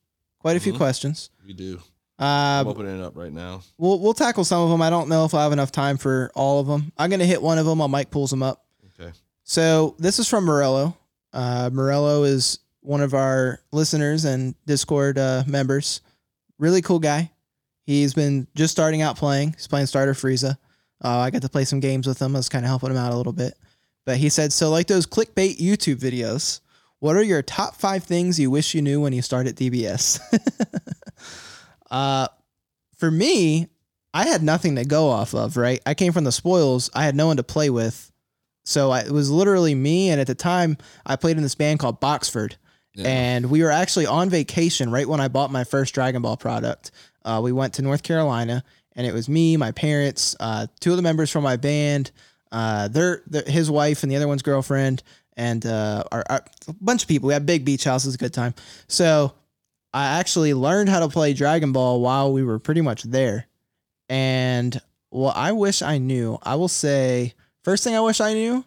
quite a few Mhm. questions. We do. Uh, I'm opening it up right now. we'll we'll tackle some of them. I don't know if I have enough time for all of them. I'm gonna hit one of them while Mike pulls them up. So this is from Morello. Uh, Morello is one of our listeners and Discord uh, members. Really cool guy. He's been just starting out playing. He's playing Starter Frieza. Uh, I got to play some games with him. I was kind of helping him out a little bit. But he said, so like those clickbait YouTube videos, what are your top five things you wish you knew when you started DBS? uh, for me, I had nothing to go off of, right? I came from the spoils. I had no one to play with. So I, it was literally me. And at the time, I played in this band called Boxford. Yeah. And we were actually on vacation right when I bought my first Dragon Ball product. Uh, we went to North Carolina, and it was me, my parents, uh, two of the members from my band, uh, their, their his wife, and the other one's girlfriend, and uh, our, our, a bunch of people. We had big beach house. It was a good time. So I actually learned how to play Dragon Ball while we were pretty much there. And what I wish I knew, I will say, first thing I wish I knew,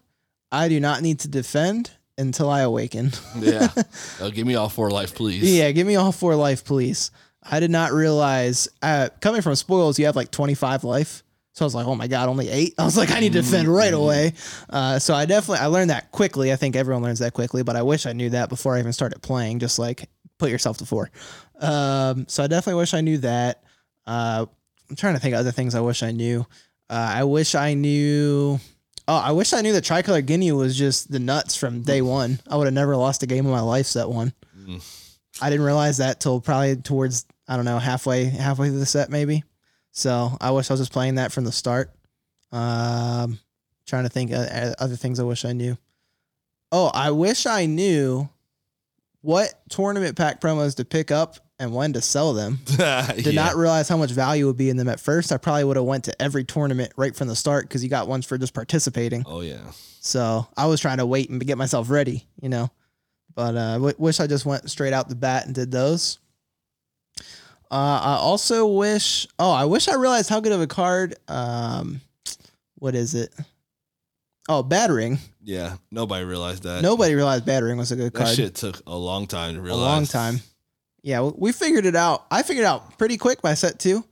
I do not need to defend until I awaken. yeah. Uh, give me all four life, please. Yeah, give me all four life, please. I did not realize uh, coming from spoils, you have like 25 life. So I was like, oh my God, only eight. I was like, I need to defend right away. Uh, so I definitely, I learned that quickly. I think everyone learns that quickly, but I wish I knew that before I even started playing, just like put yourself to four. Um, so I definitely wish I knew that. Uh, I'm trying to think of other things I wish I knew. Uh, I wish I knew. Oh, I wish I knew that Tricolor Ginyu was just the nuts from day one. I would have never lost a game of my life set one. Mm. I didn't realize that till probably towards I don't know halfway halfway through the set maybe. So I wish I was just playing that from the start. Um, trying to think of other things I wish I knew. Oh, I wish I knew what tournament pack promos to pick up and when to sell them. Did not realize how much value would be in them at first. I probably would have went to every tournament right from the start because you got ones for just participating. Oh yeah. So I was trying to wait and get myself ready, you know. But uh, w- wish I just went straight out the bat and did those. Uh, I also wish. Oh, I wish I realized how good of a card. Um, what is it? Oh, battering. Yeah. Nobody realized that. Nobody realized battering was a good card. That shit took a long time to realize. a long time. Yeah, we- figured it out. I figured it out pretty quick by set two,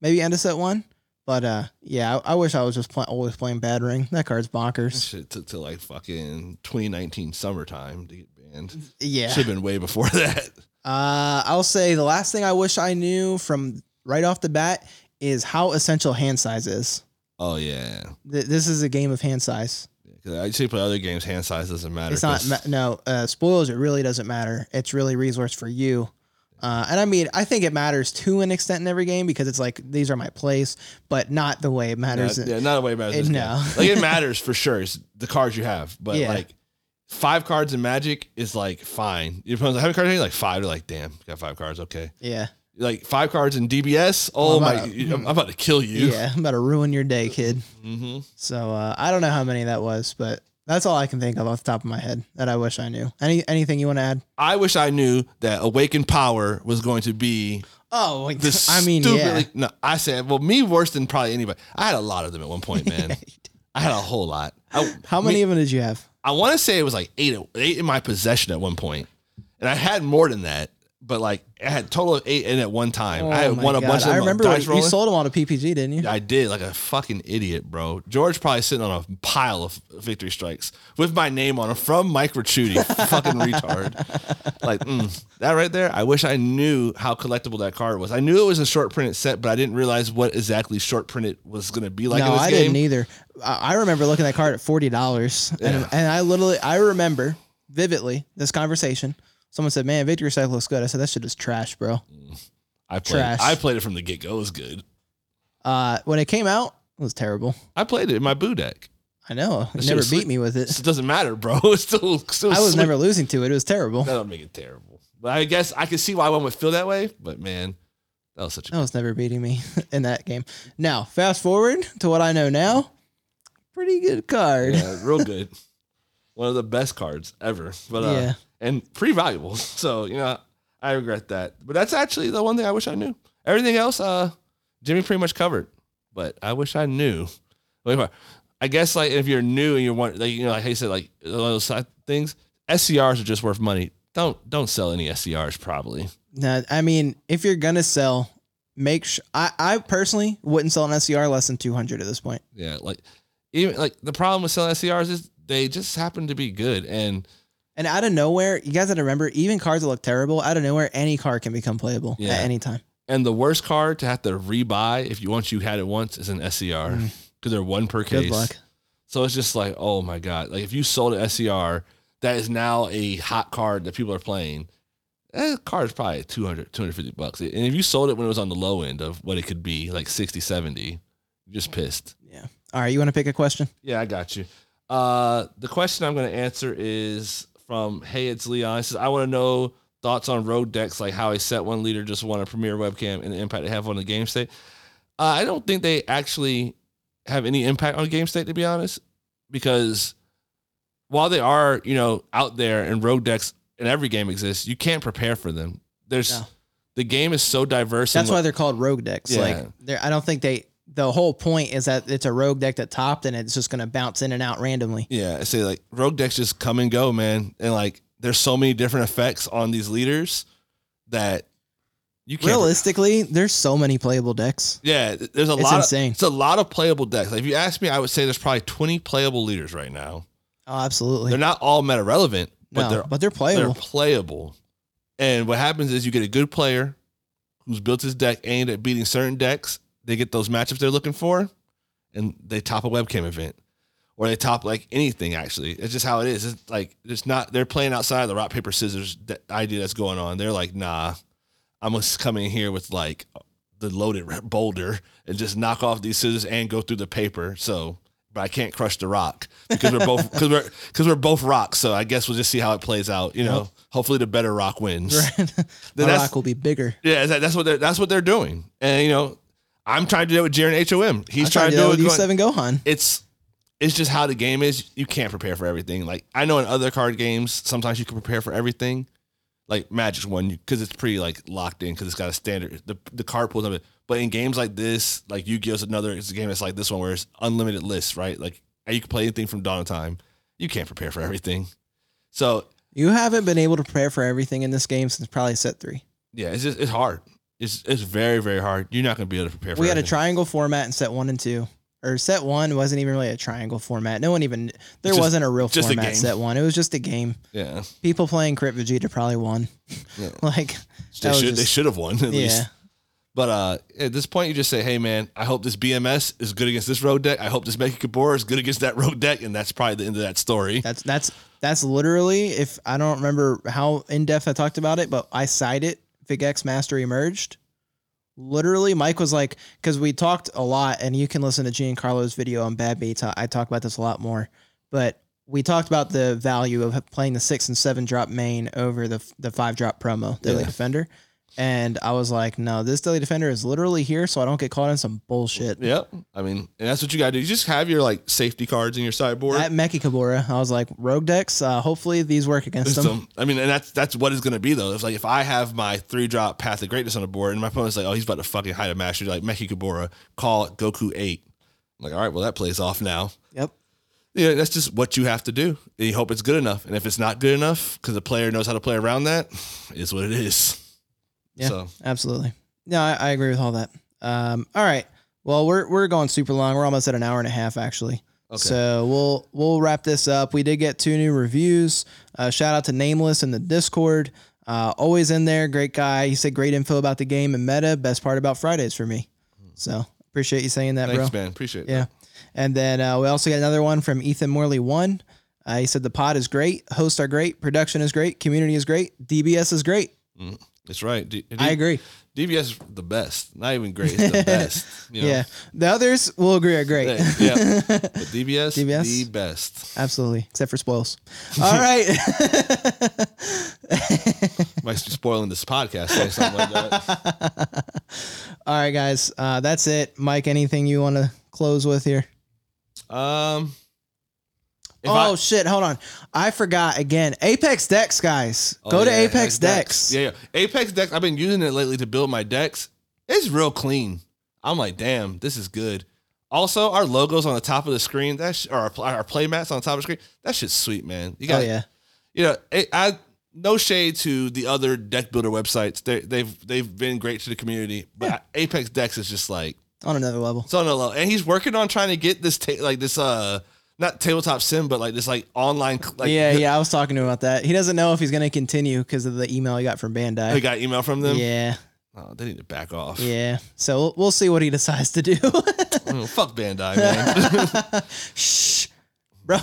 maybe end of set one. But uh, yeah, I, I wish I was just play- always playing Bad Ring. That card's That bonkers. shit took till like fucking 2019 summertime to get banned. Yeah. Should have been way before that. Uh, I'll say the last thing I wish I knew from right off the bat is how essential hand size is. Oh yeah. Th- This is a game of hand size. I say play other games, hand size doesn't matter. It's not ma- no uh, spoils. It really doesn't matter. It's really resource for you. Uh, and I mean, I think it matters to an extent in every game because it's like these are my place, but not the way it matters. Yeah, in- yeah, not the way it matters. it- no. like it matters for sure. It's the cards you have, but Yeah. like five cards in Magic is like fine. Your opponent's like, how many cards? are you? Like five. They're like, damn, got five cards. Okay. yeah, Like five cards in DBS. Oh I'm my, to- I'm about to kill you. yeah. I'm about to ruin your day, kid. hmm So uh, I don't know how many that was, but that's all I can think of off the top of my head that I wish I knew. Any anything you want to add? I wish I knew that Awakened Power was going to be Oh, like, the I mean, stupidly. yeah. No, I said, well, me worse than probably anybody. I had a lot of them at one point, man. I had a whole lot. I, How many of them did you have? I want to say it was like eight, eight in my possession at one point, and I had more than that. But like I had a total of eight in at one time. Oh I had won a God. bunch of I remember you sold them on a PPG, didn't you? I did like a fucking idiot, bro. George probably sitting on a pile of victory strikes with my name on them from Mike Ricciuti, fucking retard. Like mm, that right there. I wish I knew how collectible that card was. I knew it was a short printed set, but I didn't realize what exactly short printed was going to be like. no, in this I game. didn't either. I, I remember looking at that card at forty dollars, and, and I literally I remember vividly this conversation. Someone said, "Man, Victory Cycle looks good." I said, "That shit is trash, bro." I played. Trash. I played it from the get go. It was good. Uh, when it came out, it was terrible. I played it in my boo deck. I know. That shit never was beat me with it. It doesn't matter, bro. It's still, still I was sweet. never losing to it. It was terrible. That don't make it terrible. But I guess I can see why one would feel that way. But man, that was such a That was never beating me in that game. Now, fast forward to what I know now. Pretty good card. yeah, real good. One of the best cards ever. But uh, Yeah. And pretty valuable. So you know, I regret that. But that's actually the one thing I wish I knew. Everything else, uh, Jimmy pretty much covered. But I wish I knew. I guess like if you're new and you're one, like you know, like he said, like those side things, SCRs are just worth money. Don't don't sell any SCRs. Probably. Now, I mean, if you're gonna sell, make sure. I, I personally wouldn't sell an SCR less than 200 at this point. Yeah, like even like the problem with selling SCRs is they just happen to be good and And out of nowhere, you guys got to remember, even cards that look terrible, out of nowhere, any card can become playable Yeah. at any time. and the worst card to have to rebuy if you once you had it once is an SCR because they're one per Mm. Good case. luck. So it's just like, oh my god! Like if you sold an SCR that is now a hot card that people are playing, that card is probably 200, 250 bucks. And if you sold it when it was on the low end of what it could be, like 60, 70, you're just pissed. Yeah. All right. You want to pick a question? Yeah, I got you. Uh, the question I'm going to answer is from Hey, it's Leon. It says, I want to know thoughts on road decks, like how a set one leader just won a premier webcam and the impact they have on the game state. Uh, I don't think they actually have any impact on game state, to be honest, because while they are, you know, out there and road decks in every game exists, you can't prepare for them. There's No. the game is so diverse. That's and why they're called rogue decks. Yeah. Like, I don't think they. The whole point is that it's a rogue deck that topped, and it's just going to bounce in and out randomly. Yeah, I say like rogue decks just come and go, man. And like there's so many different effects on these leaders that you can't Realistically, there's so many playable decks. Yeah, there's a It's lot insane. of it's a lot of playable decks. Like if you ask me, I would say there's probably 20 playable leaders right now. Oh, absolutely. They're not all meta relevant, but no, they're but they're playable. they're playable. And what happens is you get a good player who's built his deck aimed at beating certain decks. They get those matchups they're looking for, and they top a webcam event, or they top like anything. Actually, it's just how it is. It's like it's not. They're playing outside of the rock paper scissors that idea that's going on. They're like, nah, I'm gonna come in here with like the loaded boulder and just knock off these scissors and go through the paper. So. But I can't crush the rock because we're both because we're because we're both rocks. So I guess we'll just see how it plays out. You know, hopefully the better rock wins. My that's- rock will be bigger. Yeah, that's what they're that's what they're doing. And you know, I'm trying to do it with Jiren HOM. He's I trying to do it. with seven Gohan. it's it's just how the game is. You can't prepare for everything. Like I know in other card games, sometimes you can prepare for everything. Like Magic's one because it's pretty like locked in because it's got a standard. The the card pulls up. But in games like this, like Yu Gi Oh's another. It's a game that's like this one where it's unlimited lists, right? Like you can play anything from dawn of time. You can't prepare for everything. So You haven't been able to prepare for everything in this game since probably set three. yeah, it's just it's hard. It's it's very very hard. You're not gonna be able to prepare for. We had a triangle format in set one and two. Or set one wasn't even really a triangle format. No one even there Just- wasn't a real just a format game. set one. It was just a game. Yeah, People playing Crypt Vegeta probably won. Yeah. like they should they should have won at yeah. least. But uh, at this point, you just say, "Hey, man, I hope this BMS is good against this road deck. I hope this Mechikabura is good against that road deck." And that's probably the end of that story. That's that's that's literally if I don't remember how in depth I talked about it, but I cited Vegeks Master emerged. Literally, Mike was like, because we talked a lot, and you can listen to Giancarlo's video on Bad Beats. I, talk about this a lot more, but we talked about the value of playing the six and seven drop main over the the five drop promo Deadly Yeah. Defender. And I was like, no, this Deadly Defender is literally here, so I don't get caught in some bullshit. Yep. I mean, and that's what you got to do. You just have your like safety cards in your sideboard. At Mechikabura, I was like, Rogue decks, uh, hopefully these work against them. So, I mean, and that's that's what it's gonna be though. It's like if I have my three drop Path of Greatness on the board, and my opponent's like, "Oh, he's about to fucking hide a master," like Mechikabura, call it Goku eight. I'm like, all right, well that plays off now. Yep. Yeah, that's just what you have to do. And you hope it's good enough. And if it's not good enough, because the player knows how to play around that, is what it is. Yeah. So Absolutely. No, I, I agree with all that. Um, all right. Well, we're we're going super long. We're almost at an hour and a half actually. Okay. So we'll we'll wrap this up. We did get two new reviews. Uh, shout out to Nameless in the Discord. Uh, always in there, great guy. He said great info about the game and meta. Best part about Fridays for me. So appreciate you saying that, thanks, bro. man. Appreciate it. Yeah. And then uh, we also got another one from Ethan Morley one. Uh, he said the pod is great, hosts are great, production is great, community is great, DBS is great. That's right. D- I D- agree. DBS is the best. Not even great. It's the best. You know? Yeah, the others will agree are great. Yeah. yeah. But DBS, DBS? the best. Absolutely, except for spoils. All right. Might be spoiling this podcast or something like that. All right, guys. Uh, that's it. Mike, anything you want to close with here? Um. If oh I- shit! Hold on. I forgot again. Apex Decks, guys. Oh, Go to yeah, Apex Decks. Yeah, yeah. Apex Decks. I've been using it lately to build my decks. It's real clean. I'm like, damn, this is good. Also, our logos on the top of the screen, that's or our, our play mats on the top of the screen. That shit's sweet, man. You got, Oh yeah. you know, I, I no shade to the other deck builder websites. They, they've they've been great to the community, but Apex Decks is just like On another level. it's on a level. And he's working on trying to get this ta- like this uh not tabletop sim, but like this like online like yeah, yeah. I was talking to him about that. He doesn't know if he's going to continue because of the email he got from Bandai. He got email from them. Yeah, Oh, they need to back off. yeah. So we'll, we'll see what he decides to do. Oh, fuck Bandai, man. Shh, bro.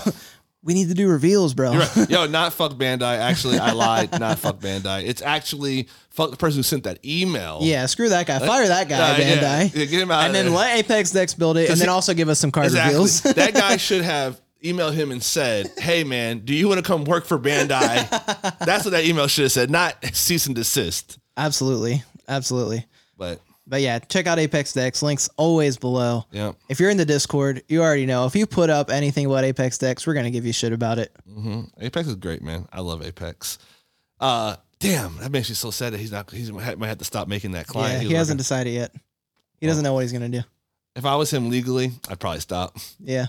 We need to do reveals, bro. Right. Yo, not fuck Bandai. Actually, I lied. Not fuck Bandai. It's actually fuck the person who sent that email. Yeah, screw that guy. Fire that guy, Uh. Bandai. Yeah, get him out and then there. let Apex Decks build it, and then he- also give us some card Exactly. reveals. that guy should have emailed him and said, "Hey, man, do you want to come work for Bandai?" That's what that email should have said, not cease and desist. absolutely, absolutely. But But yeah, check out Apex Decks. Links always below. yeah, If you're in the Discord, you already know. If you put up anything about Apex Decks, we're gonna give you shit about it. hmm Apex is great, man. I love Apex. Uh, damn, that makes me so sad that he's not. He's might have to stop making that client. yeah, was he hasn't working. decided yet. He doesn't know what he's gonna do. If I was him legally, I'd probably stop. Yeah.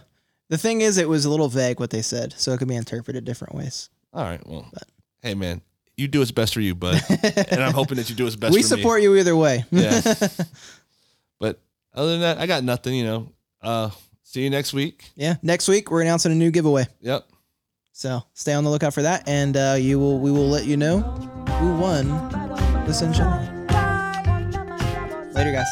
The thing is, it was a little vague what they said, so it could be interpreted different ways. All right, well, hey, man, you do what's best for you, bud, and I'm hoping that you do what's best. we for support you either way. Yeah. but other than that, I got nothing. You know. Uh, see you next week. yeah. Next week we're announcing a new giveaway, Yep. so stay on the lookout for that, and uh, you will we will let you know who won the Sunshine. Later, guys.